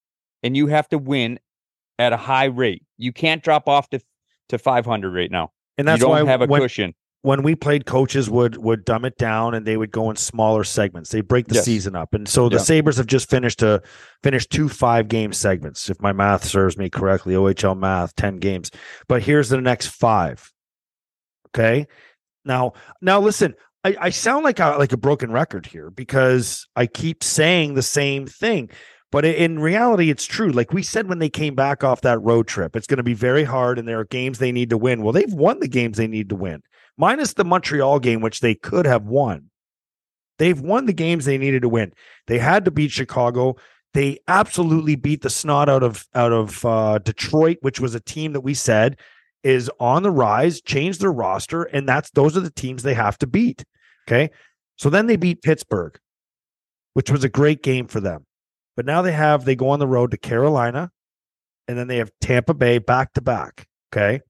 and you have to win at a high rate. You can't drop off to to 500 right now. And that's you don't why have a when, cushion. when we played, coaches would would dumb it down and they would go in smaller segments. They break the Yes. season up, and so the Yeah. Sabres have just finished a finished two five game segments, if my math serves me correctly. OHL math, ten games. But here's the next five. Okay, Now, now listen, I, I sound like a like a broken record here because I keep saying the same thing. But in reality, it's true. Like we said when they came back off that road trip, it's going to be very hard and there are games they need to win. Well, they've won the games they need to win, minus the Montreal game, which they could have won. They've won the games they needed to win. They had to beat Chicago. They absolutely beat the snot out of out of uh, Detroit, which was a team that we said is on the rise, change their roster, and that's those are the teams they have to beat. Okay. So then they beat Pittsburgh, which was a great game for them. But now they have they go on the road to Carolina, and then they have Tampa Bay back to back. Okay.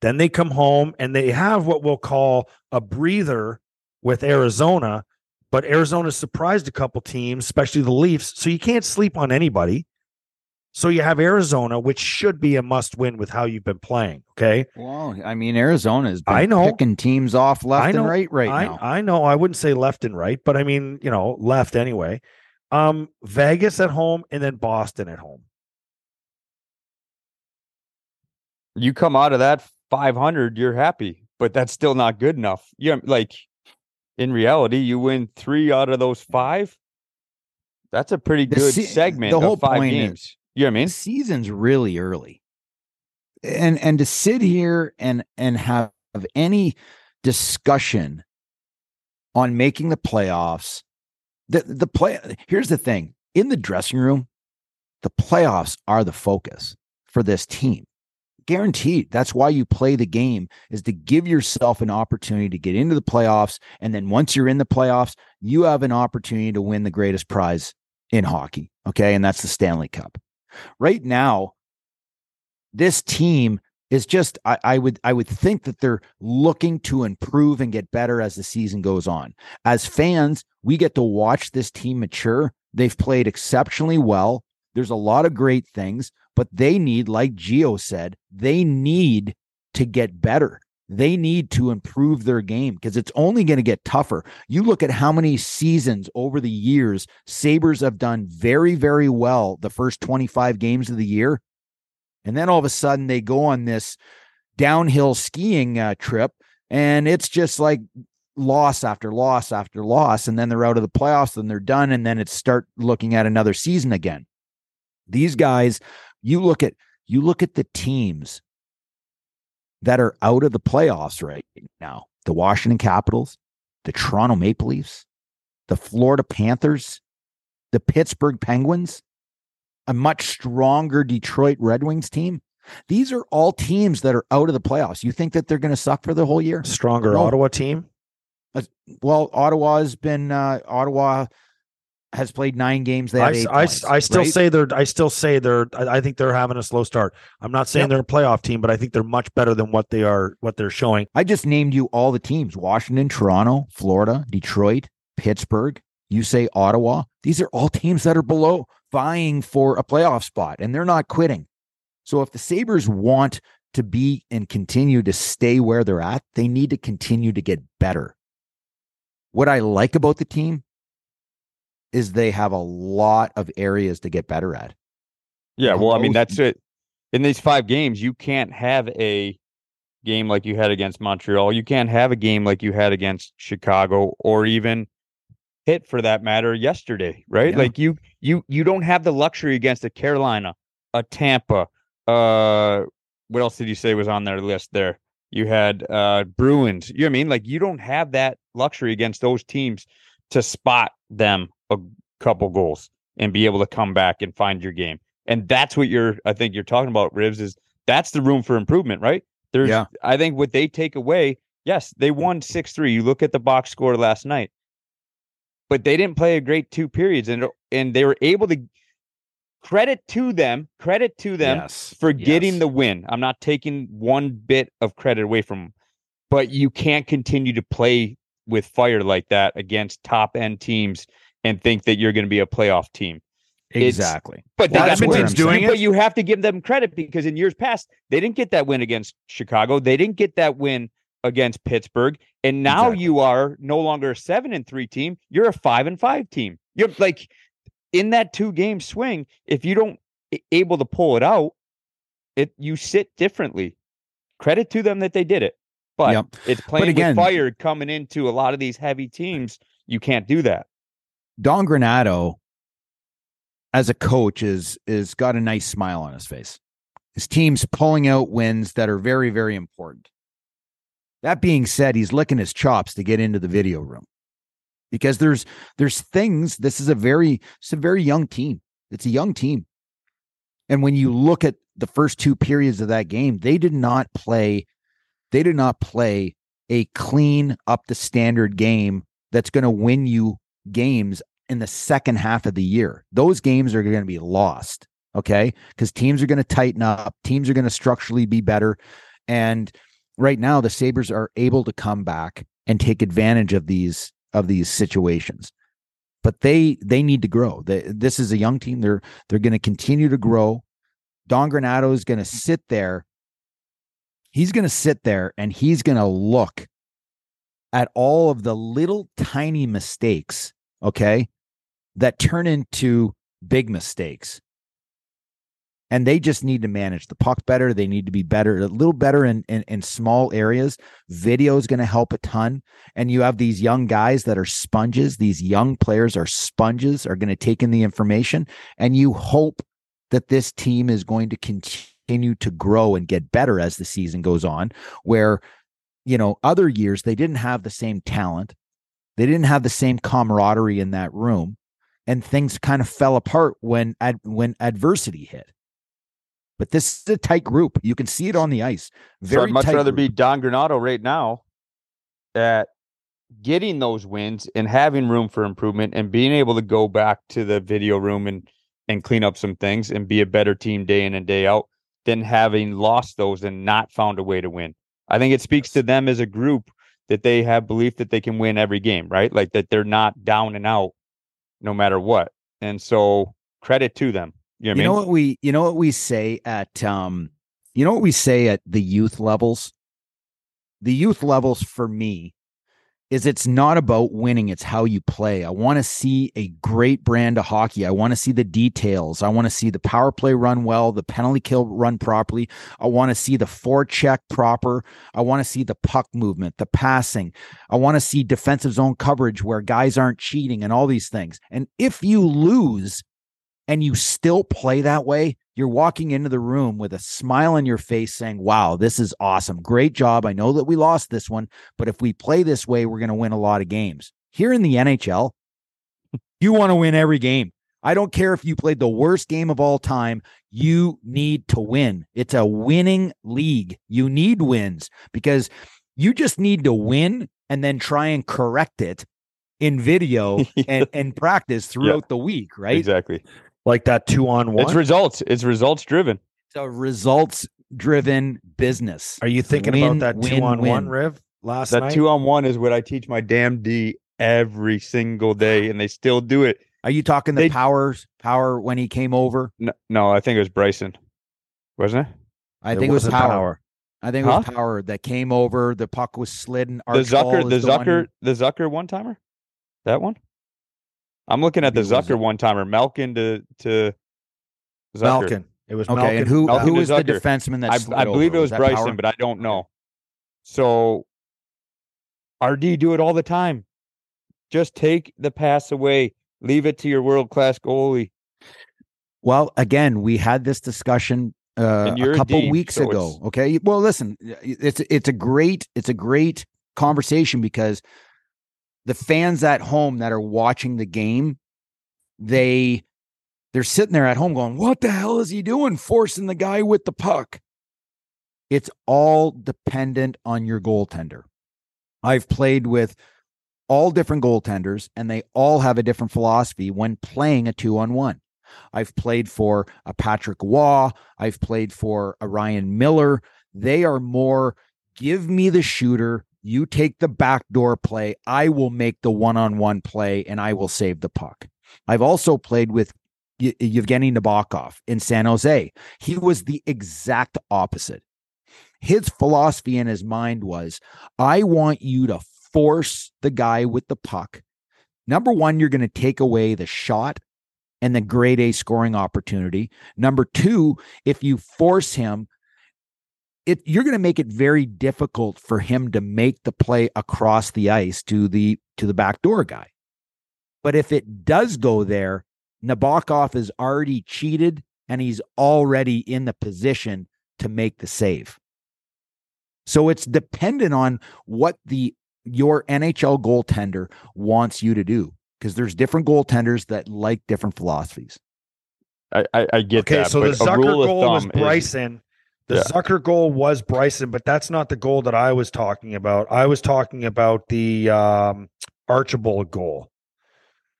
Then they come home and they have what we'll call a breather with Arizona, but Arizona surprised a couple teams, especially the Leafs. So you can't sleep on anybody. So you have Arizona, which should be a must win with how you've been playing. Okay. Well, I mean, Arizona is I know. picking teams off left know, and right right I, now. I know. I wouldn't say left and right, but I mean, you know, left anyway. Um, Vegas at home and then Boston at home. You come out of that 500, you're happy, but that's still not good enough. Yeah, like in reality, you win three out of those five. That's a pretty The good se- segment the of whole five point is- games. you know what I mean? the season's really early. And and to sit here and and have any discussion on making the playoffs, the the play here's the thing. In the dressing room, the playoffs are the focus for this team. Guaranteed. That's why you play the game is to give yourself an opportunity to get into the playoffs. And then once you're in the playoffs, you have an opportunity to win the greatest prize in hockey. Okay. And that's the Stanley Cup right now this team is just I, I would i would think that they're looking to improve and get better as the season goes on as fans we get to watch this team mature they've played exceptionally well there's a lot of great things but they need like Gio said they need to get better they need to improve their game because it's only going to get tougher. You look at how many seasons over the years Sabres have done very, very well the first 25 games of the year. And then all of a sudden they go on this downhill skiing uh, trip and it's just like loss after loss after loss. And then they're out of the playoffs and they're done. And then it's start looking at another season again. These guys, you look at, you look at the teams that are out of the playoffs right now the Washington Capitals, the Toronto Maple Leafs, the Florida Panthers, the Pittsburgh Penguins, a much stronger Detroit Red Wings team. These are all teams that are out of the playoffs. You think that they're going to suck for the whole year? Stronger No. Ottawa team. Well, Ottawa's been uh, Ottawa has played nine games. They have I, eight I, points, I still right? say they're I still say they're I, I think they're having a slow start. I'm not saying Yep. they're a playoff team, but I think they're much better than what they are what they're showing. I just named you all the teams Washington, Toronto, Florida, Detroit, Pittsburgh. You say Ottawa. These are all teams that are below vying for a playoff spot and they're not quitting. So if the Sabres want to be and continue to stay where they're at, they need to continue to get better. What I like about the team is they have a lot of areas to get better at. Yeah, well, I mean, that's it. In these five games, you can't have a game like you had against Montreal. You can't have a game like you had against Chicago or even hit for that matter yesterday, right? Yeah. Like you you you don't have the luxury against a Carolina, a Tampa, uh what else did you say was on their list there? You had uh Bruins. You know what I mean? Like you don't have that luxury against those teams to spot them a couple goals and be able to come back and find your game. And that's what you're I think you're talking about, Rivs, is that's the room for improvement, right? There's Yeah. I think what they take away, yes, they won six three. You look at the box score last night. But they didn't play a great two periods and and they were able to credit to them, credit to them yes. for getting Yes. the win. I'm not taking one bit of credit away from them, but you can't continue to play with fire like that against top end teams and think that you're going to be a playoff team. It's- exactly. But Well, got that's the what win. But you have to give them credit because in years past they didn't get that win against Chicago. They didn't get that win against Pittsburgh, and now Exactly. you are no longer a seven and three team. You're a five and five team. You're like in that two game swing. If you don't able to pull it out, it you sit differently. Credit to them that they did it. But Yep. it's playing again- with fire coming into a lot of these heavy teams. You can't do that. Don Granato, as a coach, is is got a nice smile on his face. His team's pulling out wins that are very, very important. That being said, he's licking his chops to get into the video room because there's there's things. This is a very it's a very young team. It's a young team, and when you look at the first two periods of that game, they did not play. They did not play a clean up the standard game that's going to win you games in the second half of the year. Those games are going to be lost. Okay. Because teams are going to tighten up, teams are going to structurally be better. And right now, the Sabres are able to come back and take advantage of these of these situations. But they they need to grow. They, this is a young team. They're they're going to continue to grow. Don Granato is going to sit there. He's going to sit there and he's going to look at all of the little tiny mistakes, okay, that turn into big mistakes. And they just need to manage the puck better. They need to be better, a little better in, in, in small areas. Video is going to help a ton. And you have these young guys that are sponges. These young players are sponges, are going to take in the information. And you hope that this team is going to continue to grow and get better as the season goes on, where you know, other years they didn't have the same talent. They didn't have the same camaraderie in that room and things kind of fell apart when ad, when adversity hit. But this is a tight group. You can see it on the ice. so Very I'd much tight rather group. be Don Granato right now at getting those wins and having room for improvement and being able to go back to the video room and and clean up some things and be a better team day in and day out than having lost those and not found a way to win. I think it speaks to them as a group that they have belief that they can win every game, right? Like that they're not down and out no matter what. And so credit to them. You know, you know what what we you know what we say at um you know what we say at the youth levels? The youth levels for me is it's not about winning it's how you play. I want to see a great brand of hockey. I want to see the details. I want to see the power play run well the penalty kill run properly. I want to see the forecheck proper. I want to see the puck movement the passing. I want to see defensive zone coverage where guys aren't cheating and all these things. And if you lose and you still play that way, you're walking into the room with a smile on your face saying, Wow, this is awesome. Great job. I know that we lost this one, but if we play this way, we're going to win a lot of games. Here in the NHL, you want to win every game. I don't care if you played the worst game of all time. You need to win. It's a winning league. You need wins because you just need to win and then try and correct it in video and, and practice throughout the week, right? exactly. Like that two on one. It's results. It's results driven. It's a results driven business. Are you thinking Win, about that win, two on one, win. Riv? Last That night. two on one is what I teach my damn D every single day, and they still do it. Are you talking the They- powers power when he came over? No, no, I think it was Bryson, wasn't it? I think it was wasn't power. I think it was power that came over. The puck was slidden. The Zucker, Archibald the is one Zucker, the Zucker one timer. That one. I'm looking at the Maybe Zucker one timer. Malkin to to Zucker. Malkin. It was Okay, Malkin. and who Malkin who was the Zucker. defenseman that I, I believe over? it was that Bryson, Power? but I don't know. So RD do it all the time. Just take the pass away. Leave it to your world class goalie. Well, again, we had this discussion uh, a a couple D, weeks so ago. it's- Okay. Well, listen, it's it's a great it's a great conversation because the fans at home that are watching the game, they they're sitting there at home going, "What the hell is he doing? Forcing the guy with the puck." It's all dependent on your goaltender. I've played with all different goaltenders, and they all have a different philosophy when playing a two on one. I've played for a Patrick Waugh. I've played for a Ryan Miller. They are more give me the shooter. You take the backdoor play. I will make the one on one play and I will save the puck. I've also played with Ye- Yevgeny Nabokov in San Jose. He was the exact opposite. His philosophy in his mind was I want you to force the guy with the puck. Number one, you're going to take away the shot and the grade A scoring opportunity. Number two, if you force him, it you're going to make it very difficult for him to make the play across the ice to the to the backdoor guy. But if it does go there, Nabokov is already cheated and he's already in the position to make the save. So it's dependent on what the your NHL goaltender wants you to do because there's different goaltenders that like different philosophies. I, I, I get Okay, that. so the but a Zucker goal was thumb is- Bryson. The Yeah. Zucker goal was Bryson, but that's not the goal that I was talking about. I was talking about the um, Archibald goal,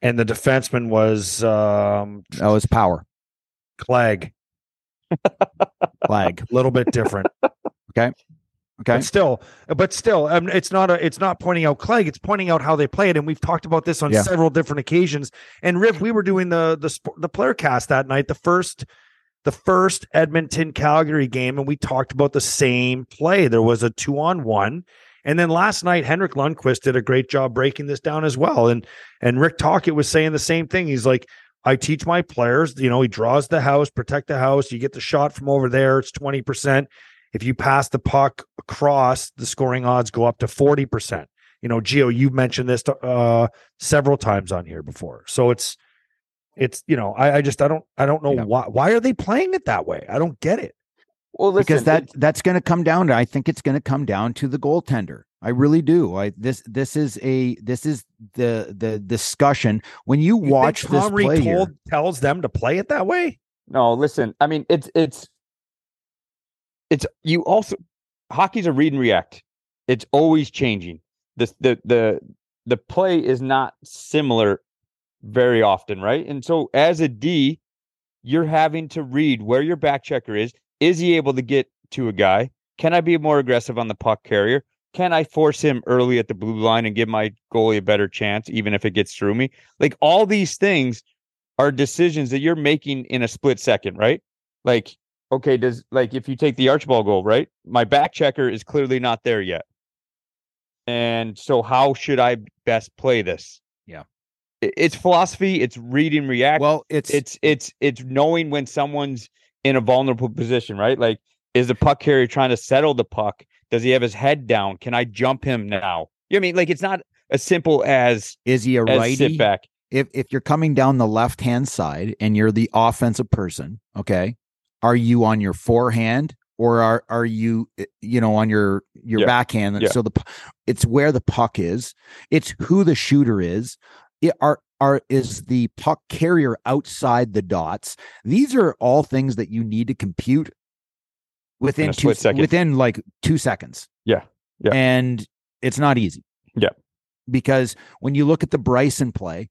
and the defenseman was um, That was power Clague. Clague, A little bit different. Okay. But still, but still, um, it's not a, it's not pointing out Clague. It's pointing out how they play it, and we've talked about this on Yeah. several different occasions. And Riv, we were doing the the sp- the player cast that night, the first the first Edmonton Calgary game, and we talked about the same play. There was a two on one, and then last night Henrik Lundqvist did a great job breaking this down as well. And and Rick Tocchet was saying the same thing. He's like. I teach my players, you know, he draws the house, protect the house. You get the shot from over there, it's 20%. If you pass the puck across, the scoring odds go up to 40%. You know, Gio, you mentioned this uh, several times on here before. So it's, it's, you know, I, I just, I don't, I don't know Yeah. why, why are they playing it that way? I don't get it. Well, listen, because that it- that's going to come down to I think it's going to come down to the goaltender. I really do. I this this is a this is the the discussion when you, You watch this Tom play Reed here. told, tells them to play it that way. no, listen. I mean, it's it's it's you also hockey's a read and react. It's always changing. The the the the play is not similar very often, right? And so as a D, you're having to read where your back checker is. Is he able to get to a guy? Can I be more aggressive on the puck carrier? Can I force him early at the blue line and give my goalie a better chance, even if it gets through me? Like all these things are decisions that you're making in a split second, right? Like, okay, does like if you take the Archibald goal, right? My back checker is clearly not there yet. And so how should I best play this? It's philosophy, it's read and react Well, it's it's it's it's knowing when someone's in a vulnerable position, right? Like, is the puck carrier trying to settle the puck? Does he have his head down? Can I jump him now? You know I mean? Like, it's not as simple as is he a righty? sit back. If if you're coming down the left hand side and you're the offensive person, okay, are you on your forehand or are are you eh, you know on your your Yeah. backhand? Yeah. So the it's where the puck is. It's who the shooter is. It are are is the puck carrier outside the dots. These are all things that you need to compute within two split within like two seconds. Yeah. Yeah. And it's not easy. Yeah. Because when you look at the Bryson play,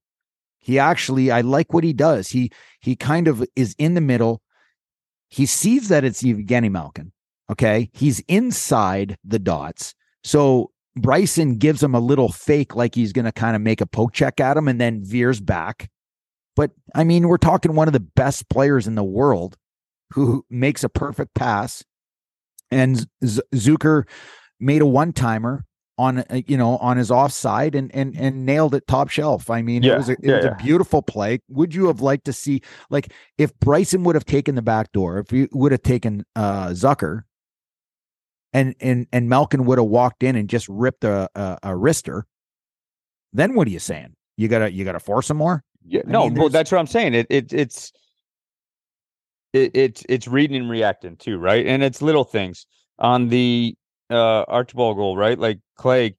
he actually I like what he does. He he kind of is in the middle. He sees that it's Evgeny Malkin. Okay. He's inside the dots. So Bryson gives him a little fake, like he's going to kind of make a poke check at him and then veers back. But I mean, we're talking one of the best players in the world who makes a perfect pass. And Z- Zucker made a one timer on uh, you know on his offside and and and nailed it top shelf. I mean, it was a, it yeah, was yeah. a beautiful play. Would you have liked to see like if Bryson would have taken the back door, if you would have taken uh Zucker, and and and Malkin would have walked in and just ripped a a, a wrister, then what are you saying? You gotta you gotta force him more. Yeah, I no, mean, well, that's what I'm saying. It, it it's it, it's it's reading and reacting too, right? And it's little things on the uh Archibald goal, right? Like Clay,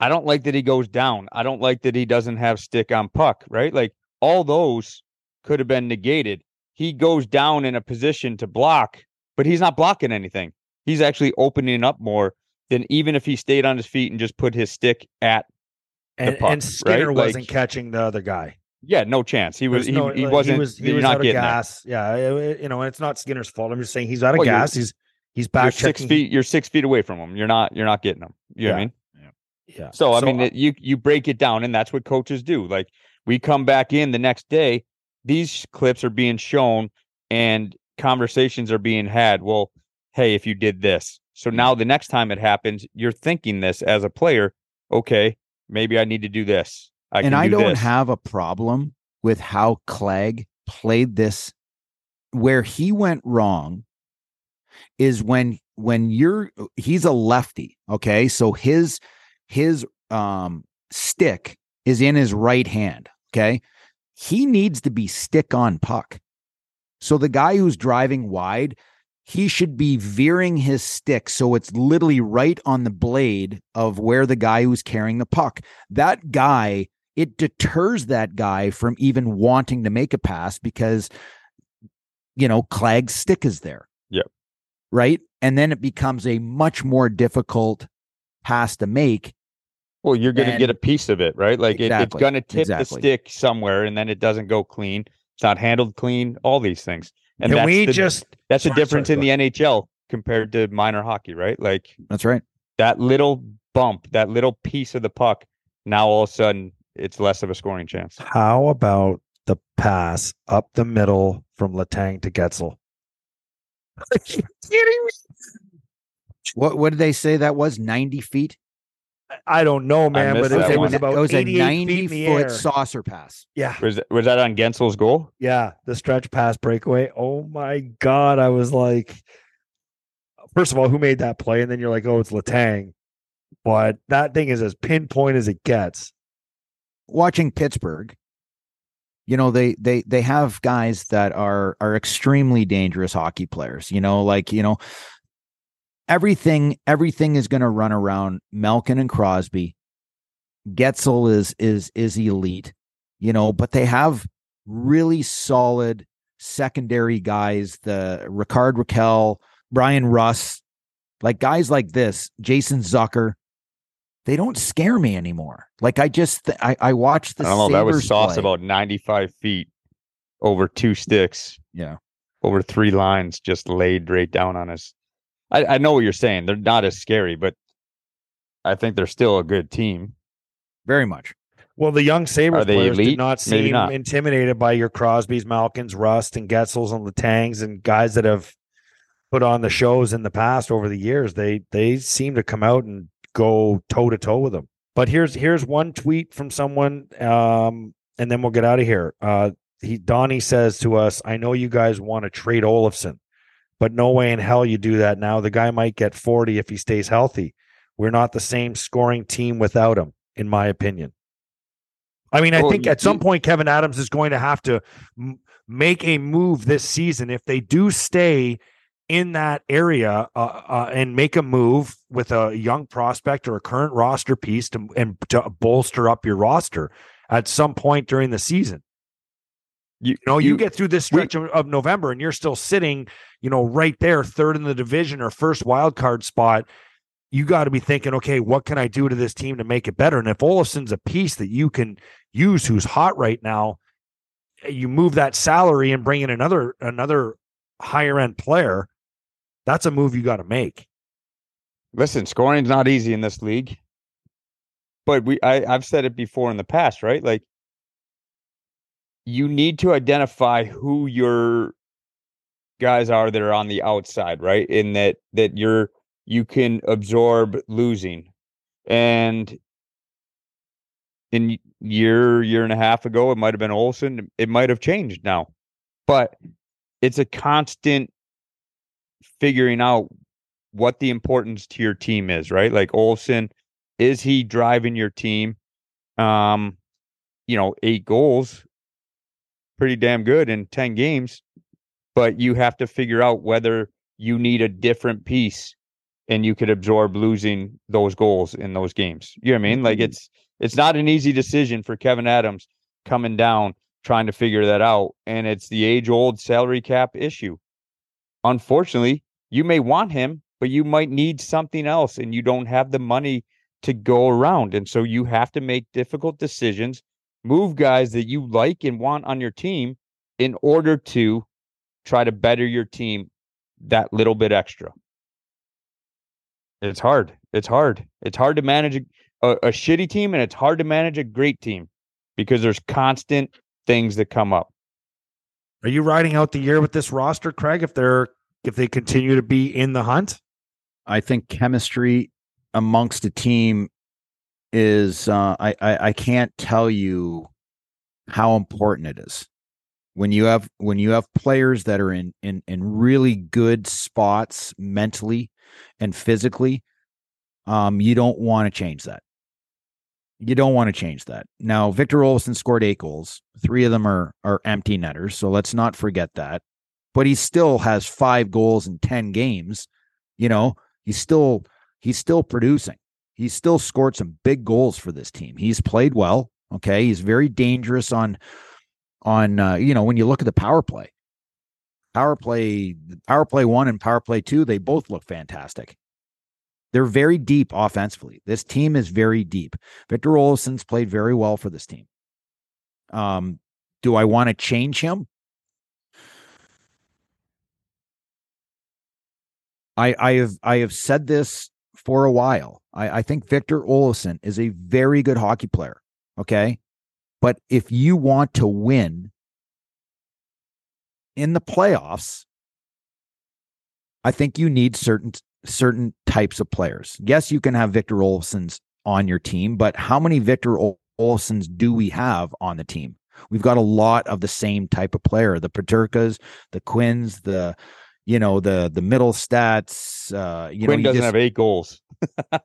I don't like that he goes down. I don't like that he doesn't have stick on puck, right? Like all those could have been negated. He goes down in a position to block, but he's not blocking anything. He's actually opening up more than even if he stayed on his feet and just put his stick at And, puck, and Skinner right? wasn't Like- catching the other guy. yeah, no chance. He was There's no- he, he wasn't He was, he was not out of there. gas. Yeah, you know, and it's not Skinner's fault. I'm just saying he's out of oh, Well, gas. He's he's back six feet. You're six feet away from them. You're not. You're not getting them. You know what I mean? Yeah. So I mean, uh it, you you break it down, and that's what coaches do. Like we come back in the next day, these clips are being shown, and conversations are being had. Well, hey, if you did this, so now the next time it happens, you're thinking this as a player. Okay, maybe I need to do this. I and I do don't this. have a problem with how Clague played this. Where he went wrong is when when you're he's a lefty, okay? So his his um stick is in his right hand, okay? He needs to be stick on puck. So the guy who's driving wide, he should be veering his stick so it's literally right on the blade of where the guy who's carrying the puck. That guy, it deters that guy from even wanting to make a pass because you know, Clague's stick is there. Yep. Right? And then it becomes a much more difficult pass to make. Well, you're going to get a piece of it, right? Like it, it's going to tip the stick somewhere, and then it doesn't go clean. It's not handled clean. All these things, and Can that's we the, just that's the sorry, difference in the NHL compared to minor hockey, right? Like That's right. that little bump, that little piece of the puck. Now all of a sudden, it's less of a scoring chance. How about the pass up the middle from Letang to Guentzel? Are you kidding me? What what did they say that was? 90 feet? I don't know, man, but it, that it was about it was a 88 90 feet in the foot air. saucer pass. Yeah, Was that, was that on Guentzel's goal? yeah, the stretch pass breakaway. Oh my god, I was like, first of all, who made that play? And then you're like, oh, it's Letang, but that thing is as pinpoint as it gets. Watching Pittsburgh, you know, they they they have guys that are are extremely dangerous hockey players, you know, like, you know, everything everything is going to run around Malkin and Crosby. Guentzel is is is elite, you know, but they have really solid secondary guys, the Rickard Rakell, Bryan Rust, like guys like this, Jason Zucker. They don't scare me anymore. Like I just th- I I watched the I don't know. That was sauce play. about 95 feet over two sticks, yeah. over three lines, just laid right down on us. I, I know what you're saying. They're not as scary, but I think they're still a good team. Very much. Well, the young Sabres players did not seem not. intimidated by your Crosbys, Malkins, Rust, and Guentzels and Letangs and guys that have put on the shows in the past over the years. They they seem to come out and go toe to toe with them. But here's here's one tweet from someone, um, and then we'll get out of here. Uh, he Donnie says to us, "I know you guys want to trade Olofsson, but no way in hell you do that now. The guy might get 40 if he stays healthy. We're not the same scoring team without him, in my opinion." I mean, I Well, think at some point Kevyn Adams is going to have to m- make a move this season if they do stay in that area uh, uh, and make a move with a young prospect or a current roster piece to and to bolster up your roster at some point during the season. You, You know, you, get through this we- stretch of, of November and you're still sitting, you know, right there, third in the division or first wild card spot. You got to be thinking, okay, what can I do to this team to make it better? And if Olofsson's a piece that you can use who's hot right now, eh, you move that salary and bring in another another higher end player. That's a move you got to make. listen, scoring's not easy in this league. But we I, I've said it before in the past, right? Like you need to identify who your guys are that are on the outside, right? In that that you're you can absorb losing. And in year year and a half ago, it might have been Olson. It might have changed now, but it's a constant figuring out what the importance to your team is, right? Like Olson, is he driving your team? Um, you know, eight goals, pretty damn good in 10 games, but you have to figure out whether you need a different piece and you could absorb losing those goals in those games. You know what I mean? Like mm-hmm. it's it's not an easy decision for Kevyn Adams coming down trying to figure that out. And it's the age old salary cap issue. Unfortunately, you may want him, but you might need something else and you don't have the money to go around. And so you have to make difficult decisions, move guys that you like and want on your team in order to try to better your team that little bit extra. It's hard. It's hard. It's hard to manage a, a, a shitty team and it's hard to manage a great team because there's constant things that come up. Are you riding out the year with this roster, Craig? If they're if they continue to be in the hunt, I think chemistry amongst a team is uh, I, I I can't tell you how important it is. when you have when you have players that are in in in really good spots mentally and physically, um, you don't want to change that. You don't want to change that. Now, Victor Olofsson scored eight goals. Three of them are are empty netters, so let's not forget that. But he still has five goals in ten games. You know, he's still he's still producing. He's still scored some big goals for this team. He's played well. Okay, he's very dangerous on on uh, you know when you look at the power play. Power play, power play one and power play two, they both look fantastic. They're very deep offensively. This team is very deep. Victor Olofsson's played very well for this team. Um, do I want to change him? I I have I have said this for a while. I, I think Victor Olofsson is a very good hockey player. Okay. But if you want to win in the playoffs, I think you need certain certain types of players. Yes, you can have Victor Olofsson's on your team, but how many Victor Olofsson's do we have on the team? We've got a lot of the same type of player, the Peterkas, the Quins, the you know, the the Mittelstadts, uh you Quinn know, doesn't just- have eight goals. you know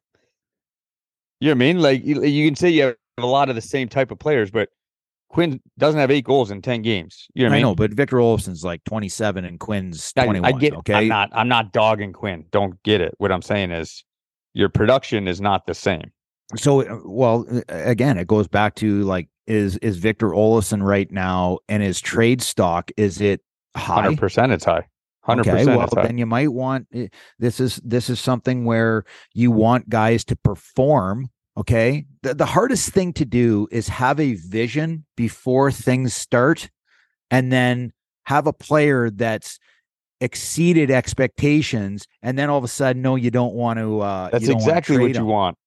what I mean? Like you, you can say you have a lot of the same type of players, but Quinn doesn't have eight goals in ten games. You know what I I mean? know, but Victor Olofsson's like 27 and Quinn's 21. I get. okay. I'm not. I'm not dogging Quinn. Don't get it. What I'm saying is, your production is not the same. so uh, well again it goes back to like is is Victor Olofsson right now and his trade stock is it high? Hundred percent, it's high. Hundred Okay, well then you might want eh, this is this is something where you want guys to perform. Okay, the, the hardest thing to do is have a vision before things start, and then have a player that's exceeded expectations, and then all of a sudden, no, you don't want to. Uh, That's you don't wanna exactly what you him. want.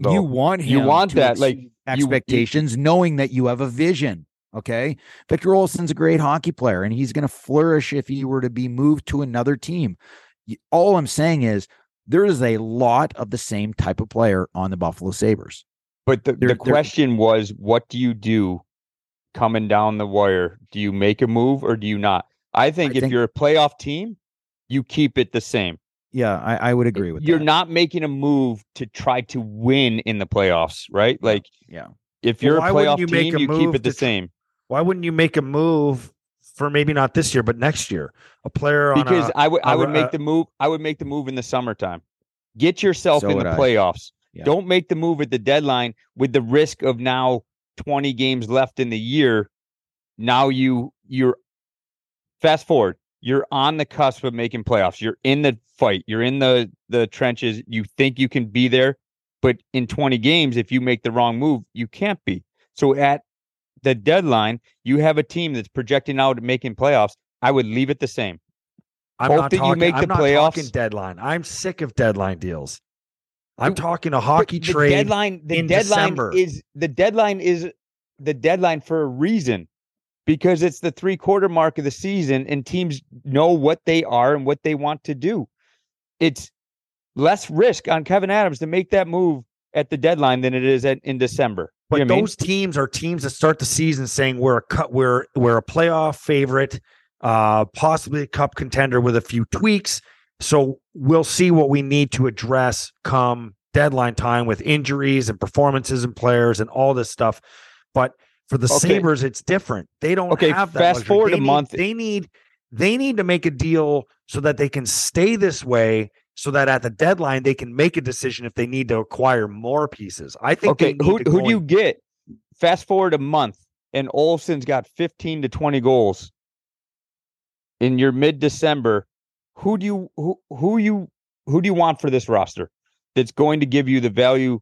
though. You want him. You want to that, like, exceed you- you- expectations, knowing that you have a vision. Okay, Victor Olofsson's a great hockey player, and he's going to flourish if he were to be moved to another team. All I'm saying is there is a lot of the same type of player on the Buffalo Sabres. But the, They're- the they're- question was, what do you do coming down the wire? Do you make a move or do you not? I think I if think- you're a playoff team, you keep it the same. Yeah, I, I would agree with You're that. not making a move to try to win in the playoffs, right? Like Yeah, if you're why a playoff you make team, a you keep it the tr- same. Why wouldn't you make a move for maybe not this year, but next year? A player on Because a, I would I would re- make uh, the move. I would make the move in the summertime. Get yourself So in the playoffs. Yeah. Don't make the move at the deadline with the risk of now 20 games left in the year. Now you you're fast forward. You're on the cusp of making playoffs. You're in the fight. You're in the the trenches. You think you can be there, but in 20 games, if you make the wrong move, you can't be. So at the deadline, you have a team that's projecting out making playoffs. I would leave it the same. I'm hope not that you talking, make I'm the not talking playoffs. deadline. I'm sick of deadline deals. I'm talking a hockey the trade. deadline the in deadline December. is the deadline is the deadline for a reason because it's the three quarter mark of the season and teams know what they are and what they want to do it's less risk on Kevyn Adams to make that move at the deadline than it is at, in december But you know what I mean? those teams are teams that start the season saying we're a cut, we're we're a playoff favorite, uh, possibly a cup contender with a few tweaks. So we'll see what we need to address come deadline time with injuries and performances and players and all this stuff. But for the Okay. Sabres, it's different. They don't Okay, have that. fast luxury. forward They a need- month. They need they need to make a deal so that they can stay this way. So that at the deadline they can make a decision if they need to acquire more pieces. I think. okay who, who do you and- get fast forward a month and Olofsson's got 15 to 20 goals in your mid-december who do you who, who you who do you want for this roster that's going to give you the value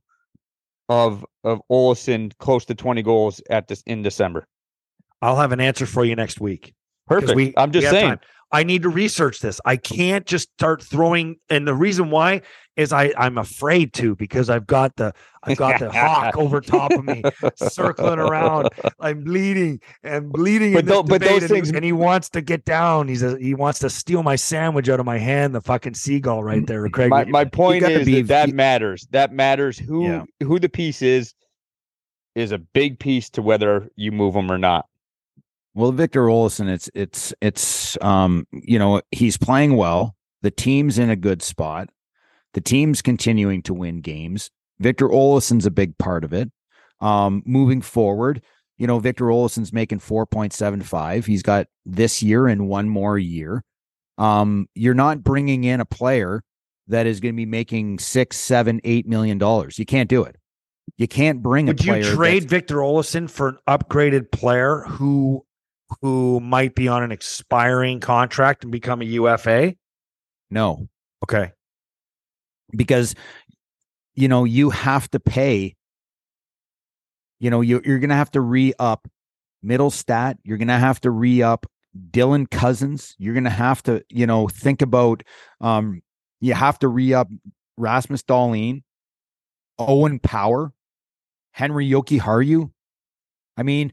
of of Olofsson close to 20 goals at this in December I'll have an answer for you next week. perfect we- i'm just saying. I need to research this. I can't just start throwing. And the reason why is I I'm afraid to because I've got the I've got the hawk over top of me circling around. I'm bleeding and bleeding. But tho- but those and he- things- and he wants to get down. He's a, he wants to steal my sandwich out of my hand. The fucking seagull right there, mm, Craig. my, my point is be- that, that you- matters that matters who Yeah. who the piece is is a big piece to whether you move them or not Well, Victor Olofsson, it's it's it's um, you know, he's playing well. The team's in a good spot. The team's continuing to win games. Victor Olofsson's a big part of it. Um, moving forward, you know, Victor Olofsson's making 4.75. He's got this year and one more year. Um, you're not bringing in a player that is going to be making six, seven, eight million dollars. You can't do it. You can't bring Would a player. Did you trade Victor Olofsson for an upgraded player who who might be on an expiring contract and become a UFA? No, Okay. because you know you have to pay. You know you you're going to have to re up Mittelstadt. You're going to have to re up Dylan Cozens. You're going to have to you know think about. Um, you have to re up Rasmus Dahlin, Owen Power, Henri Jokiharju. I mean,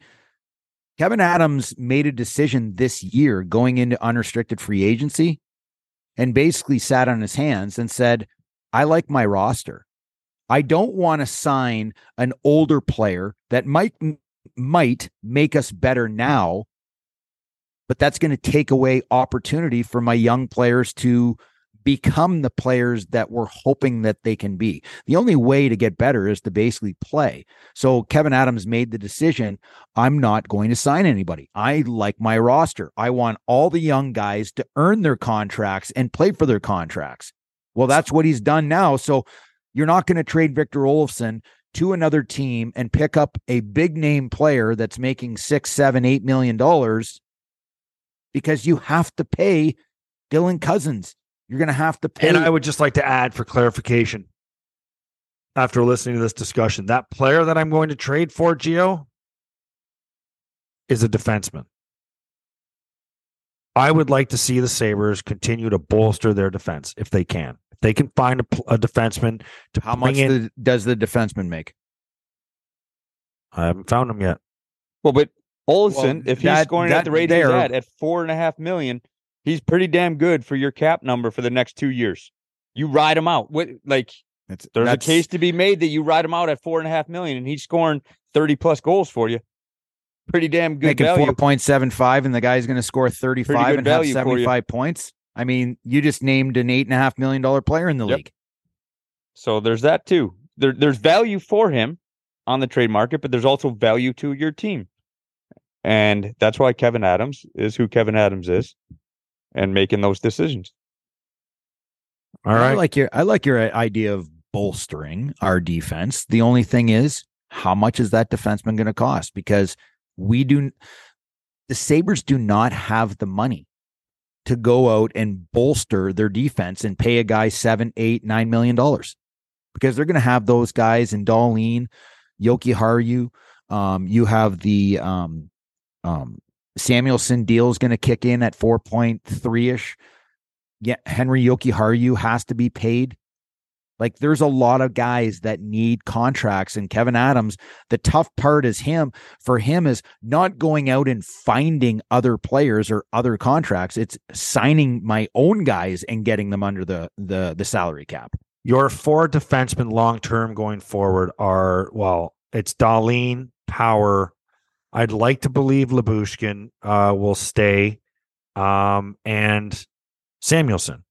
Kevyn Adams made a decision this year going into unrestricted free agency and basically sat on his hands and said, I like my roster. I don't want to sign an older player that might might make us better now, but that's going to take away opportunity for my young players to become the players that we're hoping that they can be. The only way to get better is to basically play. So Kevyn Adams made the decision I'm not going to sign anybody. I like my roster. I want all the young guys to earn their contracts and play for their contracts. Well, that's what he's done now. So you're not going to trade Victor Olofsson to another team and pick up a big name player that's making six, seven, eight million dollars because you have to pay Dylan Cozens. You're going to have to pay. And I would just like to add for clarification after listening to this discussion that player that I'm going to trade for, Gio, is a defenseman. I would like to see the Sabres continue to bolster their defense if they can. If they can find a, a defenseman to How bring much in, the, does the defenseman make? I haven't found him yet. Well, but Olofsson, Well, if he's that- scoring that at the rate there- he's at at four and a half million, he's pretty damn good for your cap number for the next two years. You ride him out. What like It's, there's a case to be made that you ride him out at four and a half million and he's scoring 30 plus goals for you. Pretty damn good making four point seven five, and the guy's going to score thirty five and have value for you. seventy five points. I mean, you just named an eight and a half million dollar player in the Yep. league. So there's that too. There, there's value for him on the trade market, but there's also value to your team. And that's why Kevyn Adams is who Kevyn Adams is and making those decisions. All right. I like your I like your idea of bolstering our defense. The only thing is, how much is that defenseman going to cost? Because we do the Sabres do not have the money to go out and bolster their defense and pay a guy seven, eight, nine million dollars. Because they're going to have those guys in Dahlin, Yoki Haru. Um, you have the um, um, Samuelsson deal is going to kick in at four point three ish yeah, Henri Jokiharju has to be paid. Like there's a lot of guys that need contracts and Kevyn Adams, the tough part is him for him is not going out and finding other players or other contracts. It's signing my own guys and getting them under the the the salary cap. Your four defensemen long term going forward are well, it's Dahlin, Power. I'd like to believe Lyubushkin uh, will stay, um, and Samuelsson.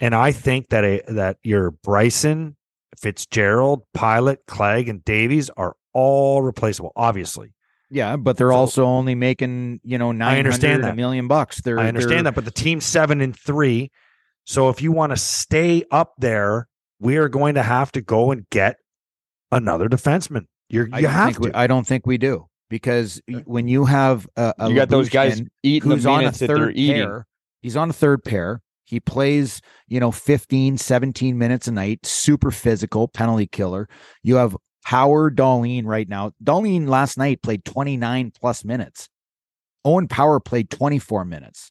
And I think that a that your Bryson, Fitzgerald, Pilut, Clague, and Davies are all replaceable. Obviously, Yeah, but they're So- also only making, you know, nine hundred a million bucks. They're I understand they're- that, but the team's seven and three. So if you want to stay up there, we are going to have to go and get another defenseman. You're you don't have think we, to. I don't think we do because uh, y- when you have a, a you got those guys eating who's the on a minutes that they're third eating. pair, he's on a third pair. He plays, you know, 15, 17 minutes a night, super physical, penalty killer. You have Power Dahlin right now. Dahlin last night played 29 plus minutes. Owen Power played 24 minutes.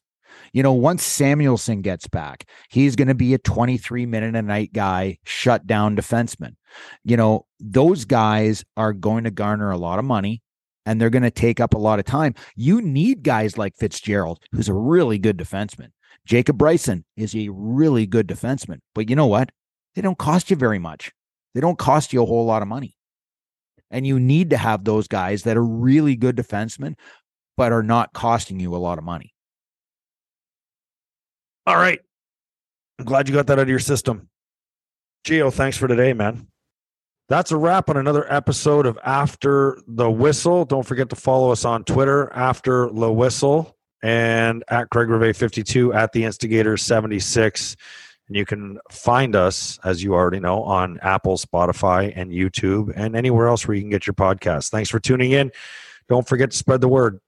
You know, once Samuelsson gets back, he's going to be a 23 minute a night guy, shut down defenseman. You know, those guys are going to garner a lot of money and they're going to take up a lot of time. You need guys like Fitzgerald, who's a really good defenseman. Jacob Bryson is a really good defenseman. But you know what? They don't cost you very much. They don't cost you a whole lot of money. And you need to have those guys that are really good defensemen but are not costing you a lot of money. All right. I'm glad you got that out of your system. Gio, thanks for today, man. That's a wrap on another episode of After the Whistle. Don't forget to follow us on Twitter, After the Whistle, and at Craig Rivet 52 at the Instigator 76. And you can find us, as you already know, on Apple, Spotify, and YouTube, and anywhere else where you can get your podcast. Thanks for tuning in. Don't forget to spread the word.